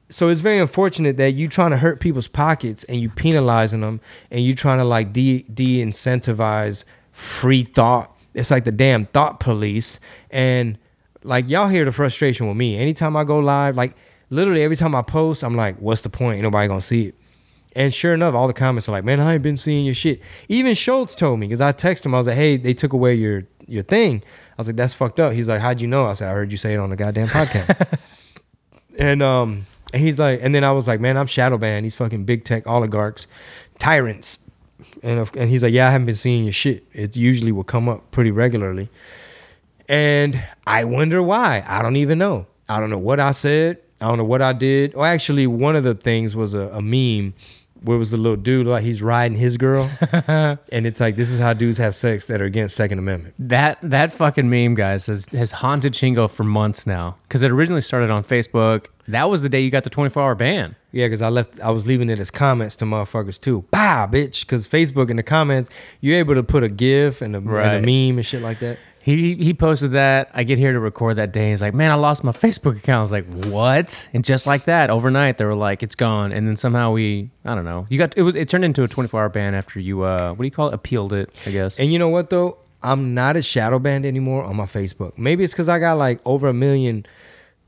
So it's very unfortunate that you trying to hurt people's pockets and you penalizing them and you trying to like de de incentivize free thought. It's like the damn thought police. And like y'all hear the frustration with me. Anytime I go live, like literally every time I post, I'm like, what's the point? Ain't nobody gonna see it. And sure enough, all the comments are like, man, I ain't been seeing your shit. Even Schulz told me because I texted him. I was like, hey, they took away your your thing. I was like, that's fucked up. He's like, how'd you know? I said, I heard you say it on the goddamn podcast. and um, and he's like, and then I was like, man, I'm shadow banned. These fucking big tech oligarchs, tyrants. And and he's like, yeah, I haven't been seeing your shit. It usually will come up pretty regularly. And I wonder why. I don't even know. I don't know what I said. I don't know what I did. Or actually, one of the things was a, a meme where was the little dude like he's riding his girl, and it's like this is how dudes have sex that are against Second Amendment. That that fucking meme, guys, has has haunted Chingo for months now. Because it originally started on Facebook. That was the day you got the 24 hour ban. Yeah, because I left, I was leaving it as comments to motherfuckers too. Bah, bitch. Because Facebook in the comments, you're able to put a GIF and a, and a meme and shit like that. He he posted that. I get here to record that day. He's like, "Man, I lost my Facebook account." I was like, "What?" And just like that, overnight, they were like, "It's gone." And then somehow we, I don't know. You got it was it turned into a 24 hour ban after you uh what do you call it? Appealed it, I guess. And you know what though? I'm not a shadow banned anymore on my Facebook. Maybe it's because I got like over a million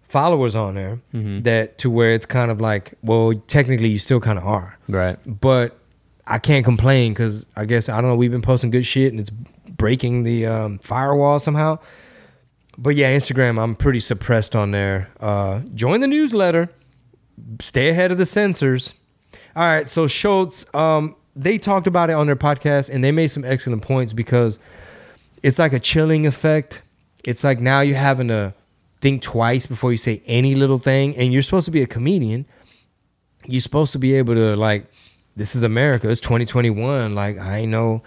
followers on there Mm-hmm. that to where it's kind of like, well, technically you still kind of are. Right. But I can't complain because I guess I don't know. We've been posting good shit and it's breaking the um, firewall somehow. But yeah, Instagram, I'm pretty suppressed on there. Uh, join the newsletter. Stay ahead of the censors. All right, so Schulz, um, they talked about it on their podcast and they made some excellent points because it's like a chilling effect. It's like now you're having to think twice before you say any little thing, and you're supposed to be a comedian. You're supposed to be able to like, this is America. It's 2021. Like I know.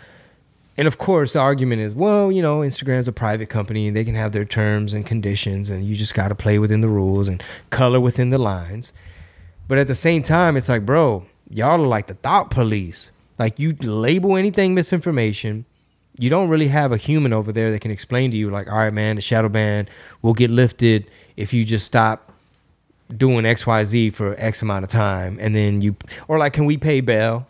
And of course, the argument is, well, you know, Instagram's a private company and they can have their terms and conditions, and you just got to play within the rules and color within the lines. But at the same time, it's like, bro, y'all are like the thought police. Like you label anything misinformation. You don't really have a human over there that can explain to you, like, all right, man, the shadow ban will get lifted if you just stop doing XYZ for X amount of time. And then you, or like, can we pay bail?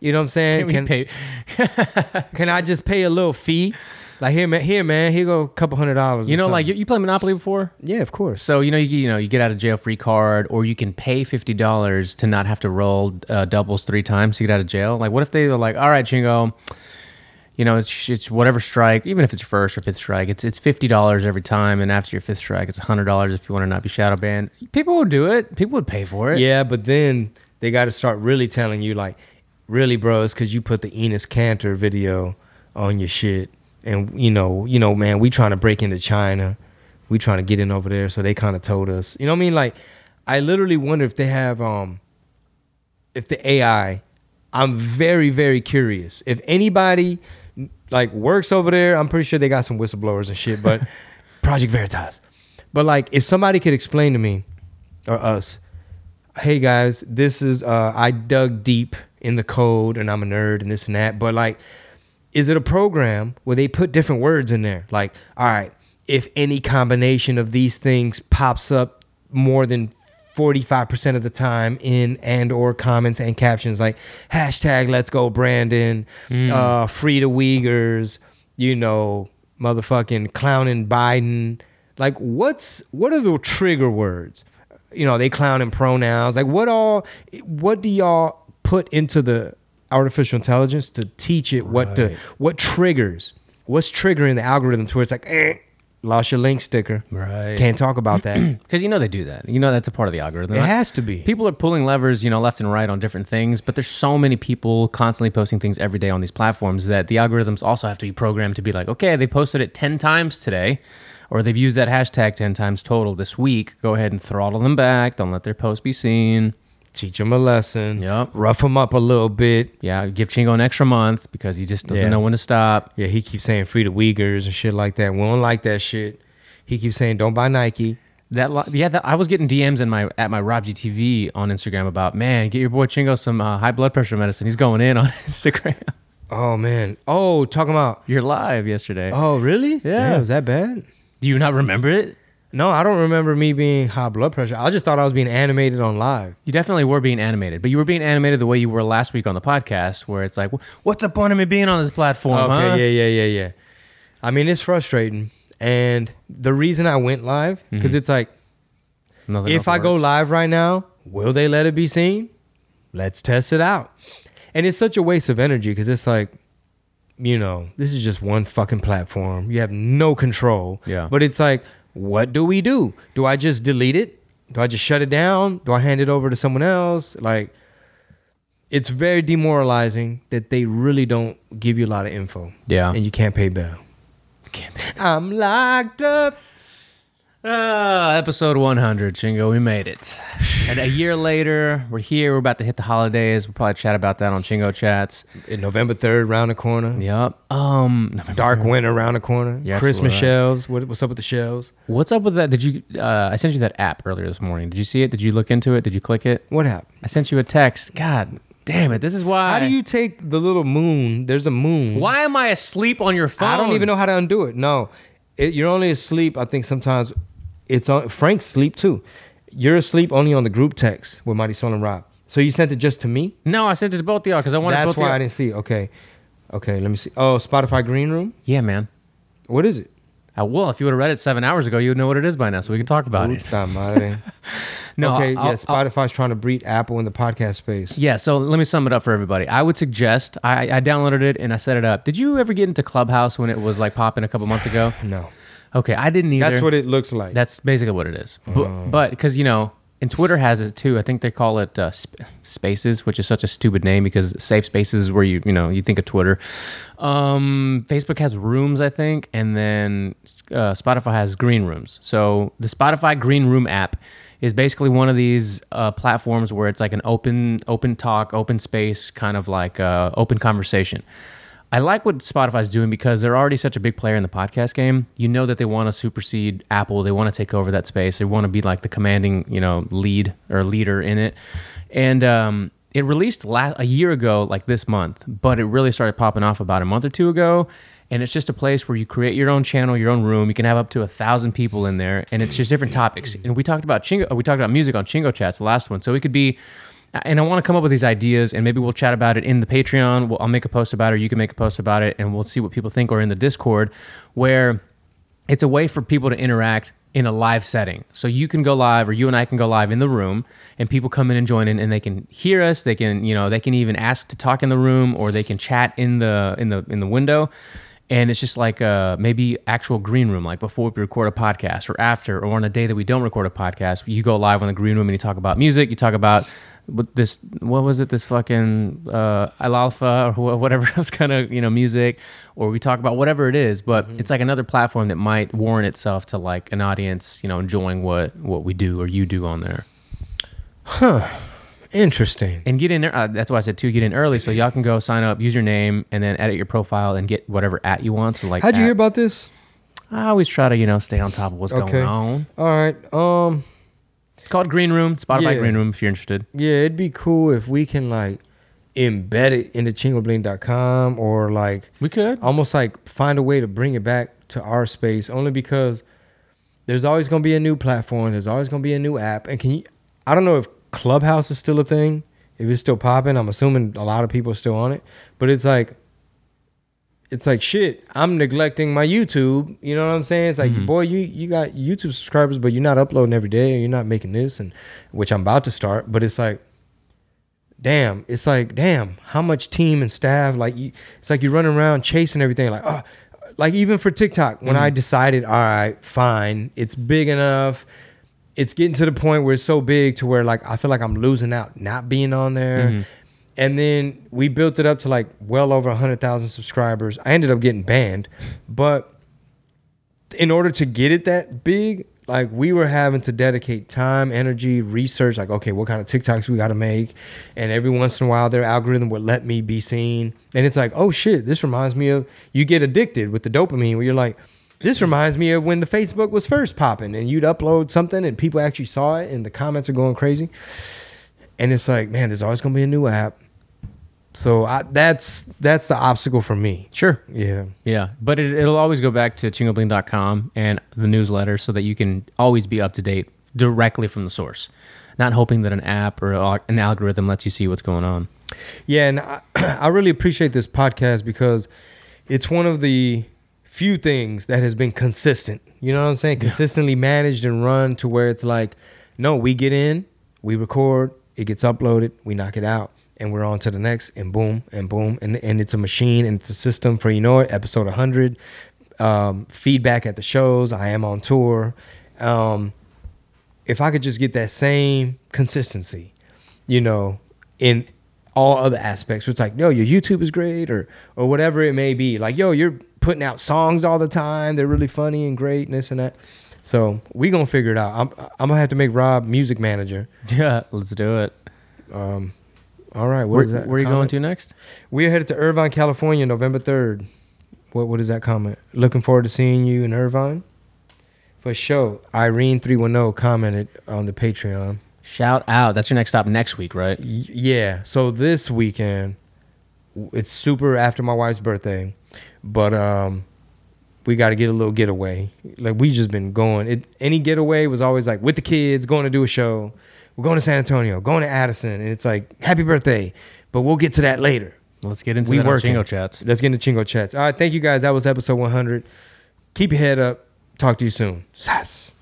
You know what I'm saying? Can pay- can I just pay a little fee? Like here, man, here, man, here go a couple hundred dollars. You know, like you, you play Monopoly before? Yeah, of course. So you know, you, you know, you get out of jail free card, or you can pay fifty dollars to not have to roll uh, doubles three times to get out of jail. Like, what if they were like, "All right, Chingo, you know, it's it's whatever strike, even if it's first or fifth strike, it's it's fifty dollars every time, and after your fifth strike, it's hundred dollars if you want to not be shadow banned." People would do it. People would pay for it. Yeah, but then they got to start really telling you, like, really, bro, it's because you put the Enes Kanter video on your shit, and you know, you know, man, we trying to break into China, we trying to get in over there, so they kind of told us, you know what I mean? Like, I literally wonder if they have, um, if the AI. I'm very, very curious if anybody like works over there. I'm pretty sure they got some whistleblowers and shit, but Project Veritas. But like, if somebody could explain to me or us, hey guys, this is uh I dug deep in the code and I'm a nerd and this and that, but like is it a program where they put different words in there? Like, all right, if any combination of these things pops up more than 45% of the time in and or comments and captions like hashtag let's go Brandon, Mm. uh free the Uyghurs, you know, motherfucking clowning Biden. Like what's what are the trigger words? You know, they clowning pronouns. Like what all what do y'all put into the artificial intelligence to teach it what to Right. what triggers? What's triggering the algorithm to where it's like, eh, lost your link sticker. Right. Can't talk about that. Because you know they do that. You know that's a part of the algorithm. It has to be. People are pulling levers, you know, left and right on different things, but there's so many people constantly posting things every day on these platforms that the algorithms also have to be programmed to be like, okay, they posted it 10 times today, or they've used that hashtag 10 times total this week. Go ahead and throttle them back. Don't let their post be seen. Teach him a lesson. Yep. Rough him up a little bit. Yeah, give Chingo an extra month because he just doesn't Yeah. know when to stop. Yeah, he keeps saying free the Uyghurs and shit like that. We don't like that shit. He keeps saying don't buy Nike. That yeah, that, I was getting DMs in my at my Rob GTV on Instagram about man, get your boy Chingo some uh, high blood pressure medicine. He's going in on Instagram. Oh man. Oh, talking about You're live yesterday. Oh, really? Yeah. Damn, was that bad? Do you not remember it? No, I don't remember me being high blood pressure. I just thought I was being animated on live. You definitely were being animated, but you were being animated the way you were last week on the podcast, where it's like, what's the point of me being on this platform? Okay, huh? yeah, yeah, yeah, yeah. I mean, it's frustrating. And the reason I went live, because Mhm. it's like, Nothing if I go live right now, will they let it be seen? Let's test it out. And it's such a waste of energy because it's like, you know, this is just one fucking platform. You have no control. Yeah. But it's like, what do we do? Do I just delete it? Do I just shut it down? Do I hand it over to someone else? Like, it's very demoralizing that they really don't give you a lot of info. Yeah. And you can't pay bail. I'm locked up. Ah, episode 100, Chingo. We made it. And a year later, we're here. We're about to hit the holidays. We'll probably chat about that on Chingo Chats. In November 3rd, round the corner. Yep. Um, November Dark 3rd. winter around the corner. You're Christmas right. shells. What, what's up with the shelves? What's up with that? Did you? Uh, I sent you that app earlier this morning. Did you see it? Did you look into it? Did you click it? What happened? I sent you a text. God damn it! This is why. How do you take the little moon? There's a moon. Why am I asleep on your phone? I don't even know how to undo it. No, it, you're only asleep. I think sometimes it's on. Frank's sleep too. You're asleep only on the group text with Mighty Soul and Rob. So you sent it just to me? No, I sent it to both of y'all because I wanted That's both why y'all. I didn't see. it. Okay, okay. Let me see. Oh, Spotify Green Room. Yeah, man. What is it? Uh, well, if you would have read it seven hours ago, you would know what it is by now, so we can talk about it. Madre. No, okay, I'll- yeah. Spotify's trying to beat Apple in the podcast space. Yeah, so let me sum it up for everybody. I would suggest I, I downloaded it and I set it up. Did you ever get into Clubhouse when it was like popping a couple months ago? No. Okay, I didn't either. That's what it looks like. That's basically what it is. But Oh. but because you know, and Twitter has it too. I think they call it uh, sp- Spaces, which is such a stupid name because safe spaces is where you you know you think of Twitter. Um, Facebook has Rooms, I think, and then uh, Spotify has Green Rooms. So the Spotify Green Room app is basically one of these uh, platforms where it's like an open open talk, open space, kind of like uh, open conversation. I like what Spotify's doing because they're already such a big player in the podcast game. You know that they want to supersede Apple. They want to take over that space. They want to be like the commanding, you know, lead or leader in it. And um, it released la- a year ago, like this month, but it really started popping off about a month or two ago. And it's just a place where you create your own channel, your own room. You can have up to a thousand people in there, and it's just different topics. And we talked about Chingo, we talked about music on Chingo Chats, the last one. So it could be and I want to come up with these ideas, and maybe we'll chat about it in the Patreon. We'll, I'll make a post about it, or you can make a post about it, and we'll see what people think, or in the Discord, where it's a way for people to interact in a live setting. So you can go live, or you and I can go live in the room, and people come in and join in, and they can hear us. They can, you know, they can even ask to talk in the room, or they can chat in the in the in the window. And it's just like uh, maybe actual green room, like before we record a podcast, or after, or on a day that we don't record a podcast, you go live on the green room and you talk about music, you talk about what this what was it this fucking uh alfalfa or wh- whatever else kind of you know music or we talk about whatever it is but it's like another platform that might warrant itself to like an audience you know enjoying what what we do or you do on there Huh. Interesting. and get in there uh, that's why i said too get in early so y'all can go sign up use your name and then edit your profile and get whatever at you want so like How'd you at- hear about this? i always try to you know stay on top of what's going on All right. Um. It's called green room spotify Yeah. green room if you're interested Yeah, it'd be cool if we can like embed it into chingobling.com or like we could almost like find a way to bring it back to our space only because there's always going to be a new platform, there's always going to be a new app and can you I don't know if Clubhouse is still a thing, if it's still popping, I'm assuming a lot of people are still on it, but it's like it's like shit. I'm neglecting my YouTube. You know what I'm saying? It's like, Mm-hmm. boy, you you got YouTube subscribers, but you're not uploading every day, or you're not making this, and which I'm about to start. But it's like, damn, it's like, damn, how much team and staff? Like, you, it's like you're running around chasing everything. Like, oh, like even for TikTok, when I decided, all right, fine, it's big enough. It's getting to the point where it's so big to where like I feel like I'm losing out not being on there. Mhm. And then we built it up to like well over 100,000 subscribers. I ended up getting banned, but in order to get it that big, like we were having to dedicate time, energy, research, like, okay, what kind of TikToks we got to make. And every once in a while, their algorithm would let me be seen. And it's like, oh shit, this reminds me of, you get addicted with the dopamine where you're like, this reminds me of when the Facebook was first popping and you'd upload something and people actually saw it and the comments are going crazy. And it's like, man, there's always going to be a new app. So I, that's that's the obstacle for me. Sure. Yeah. Yeah, but it, it'll always go back to chingobling.com and the newsletter so that you can always be up to date directly from the source, not hoping that an app or an algorithm lets you see what's going on. Yeah, and I, I really appreciate this podcast because it's one of the few things that has been consistent. You know what I'm saying? Consistently managed and run to where it's like, no, we get in, we record, it gets uploaded, we knock it out, and we're on to the next, and boom, and boom, and and it's a machine and it's a system for you know it. Episode 100, um, feedback at the shows. I am on tour. Um, if I could just get that same consistency, you know, in all other aspects, it's like, yo, your YouTube is great, or or whatever it may be. Like, yo, you're putting out songs all the time. They're really funny and great, and this and that. So we gonna figure it out. I'm I'm gonna have to make Rob music manager. Yeah, let's do it. Um, all right. What Where- is that? where are you comment? going to next? We are headed to Irvine, California, November third. What what is that comment? Looking forward to seeing you in Irvine. For sure. Irene three one zero commented on the Patreon. Shout out. That's your next stop next week, right? Yeah. So this weekend, it's super after my wife's birthday, but um, we got to get a little getaway. Like we just been going. It any getaway was always like with the kids going to do a show. We're going to San Antonio, going to Addison, and it's like happy birthday. But we'll get to that later. Let's get into that on Chingo Chats. Let's get into Chingo Chats. All right, thank you guys. That was episode 100. Keep your head up. Talk to you soon. Sass.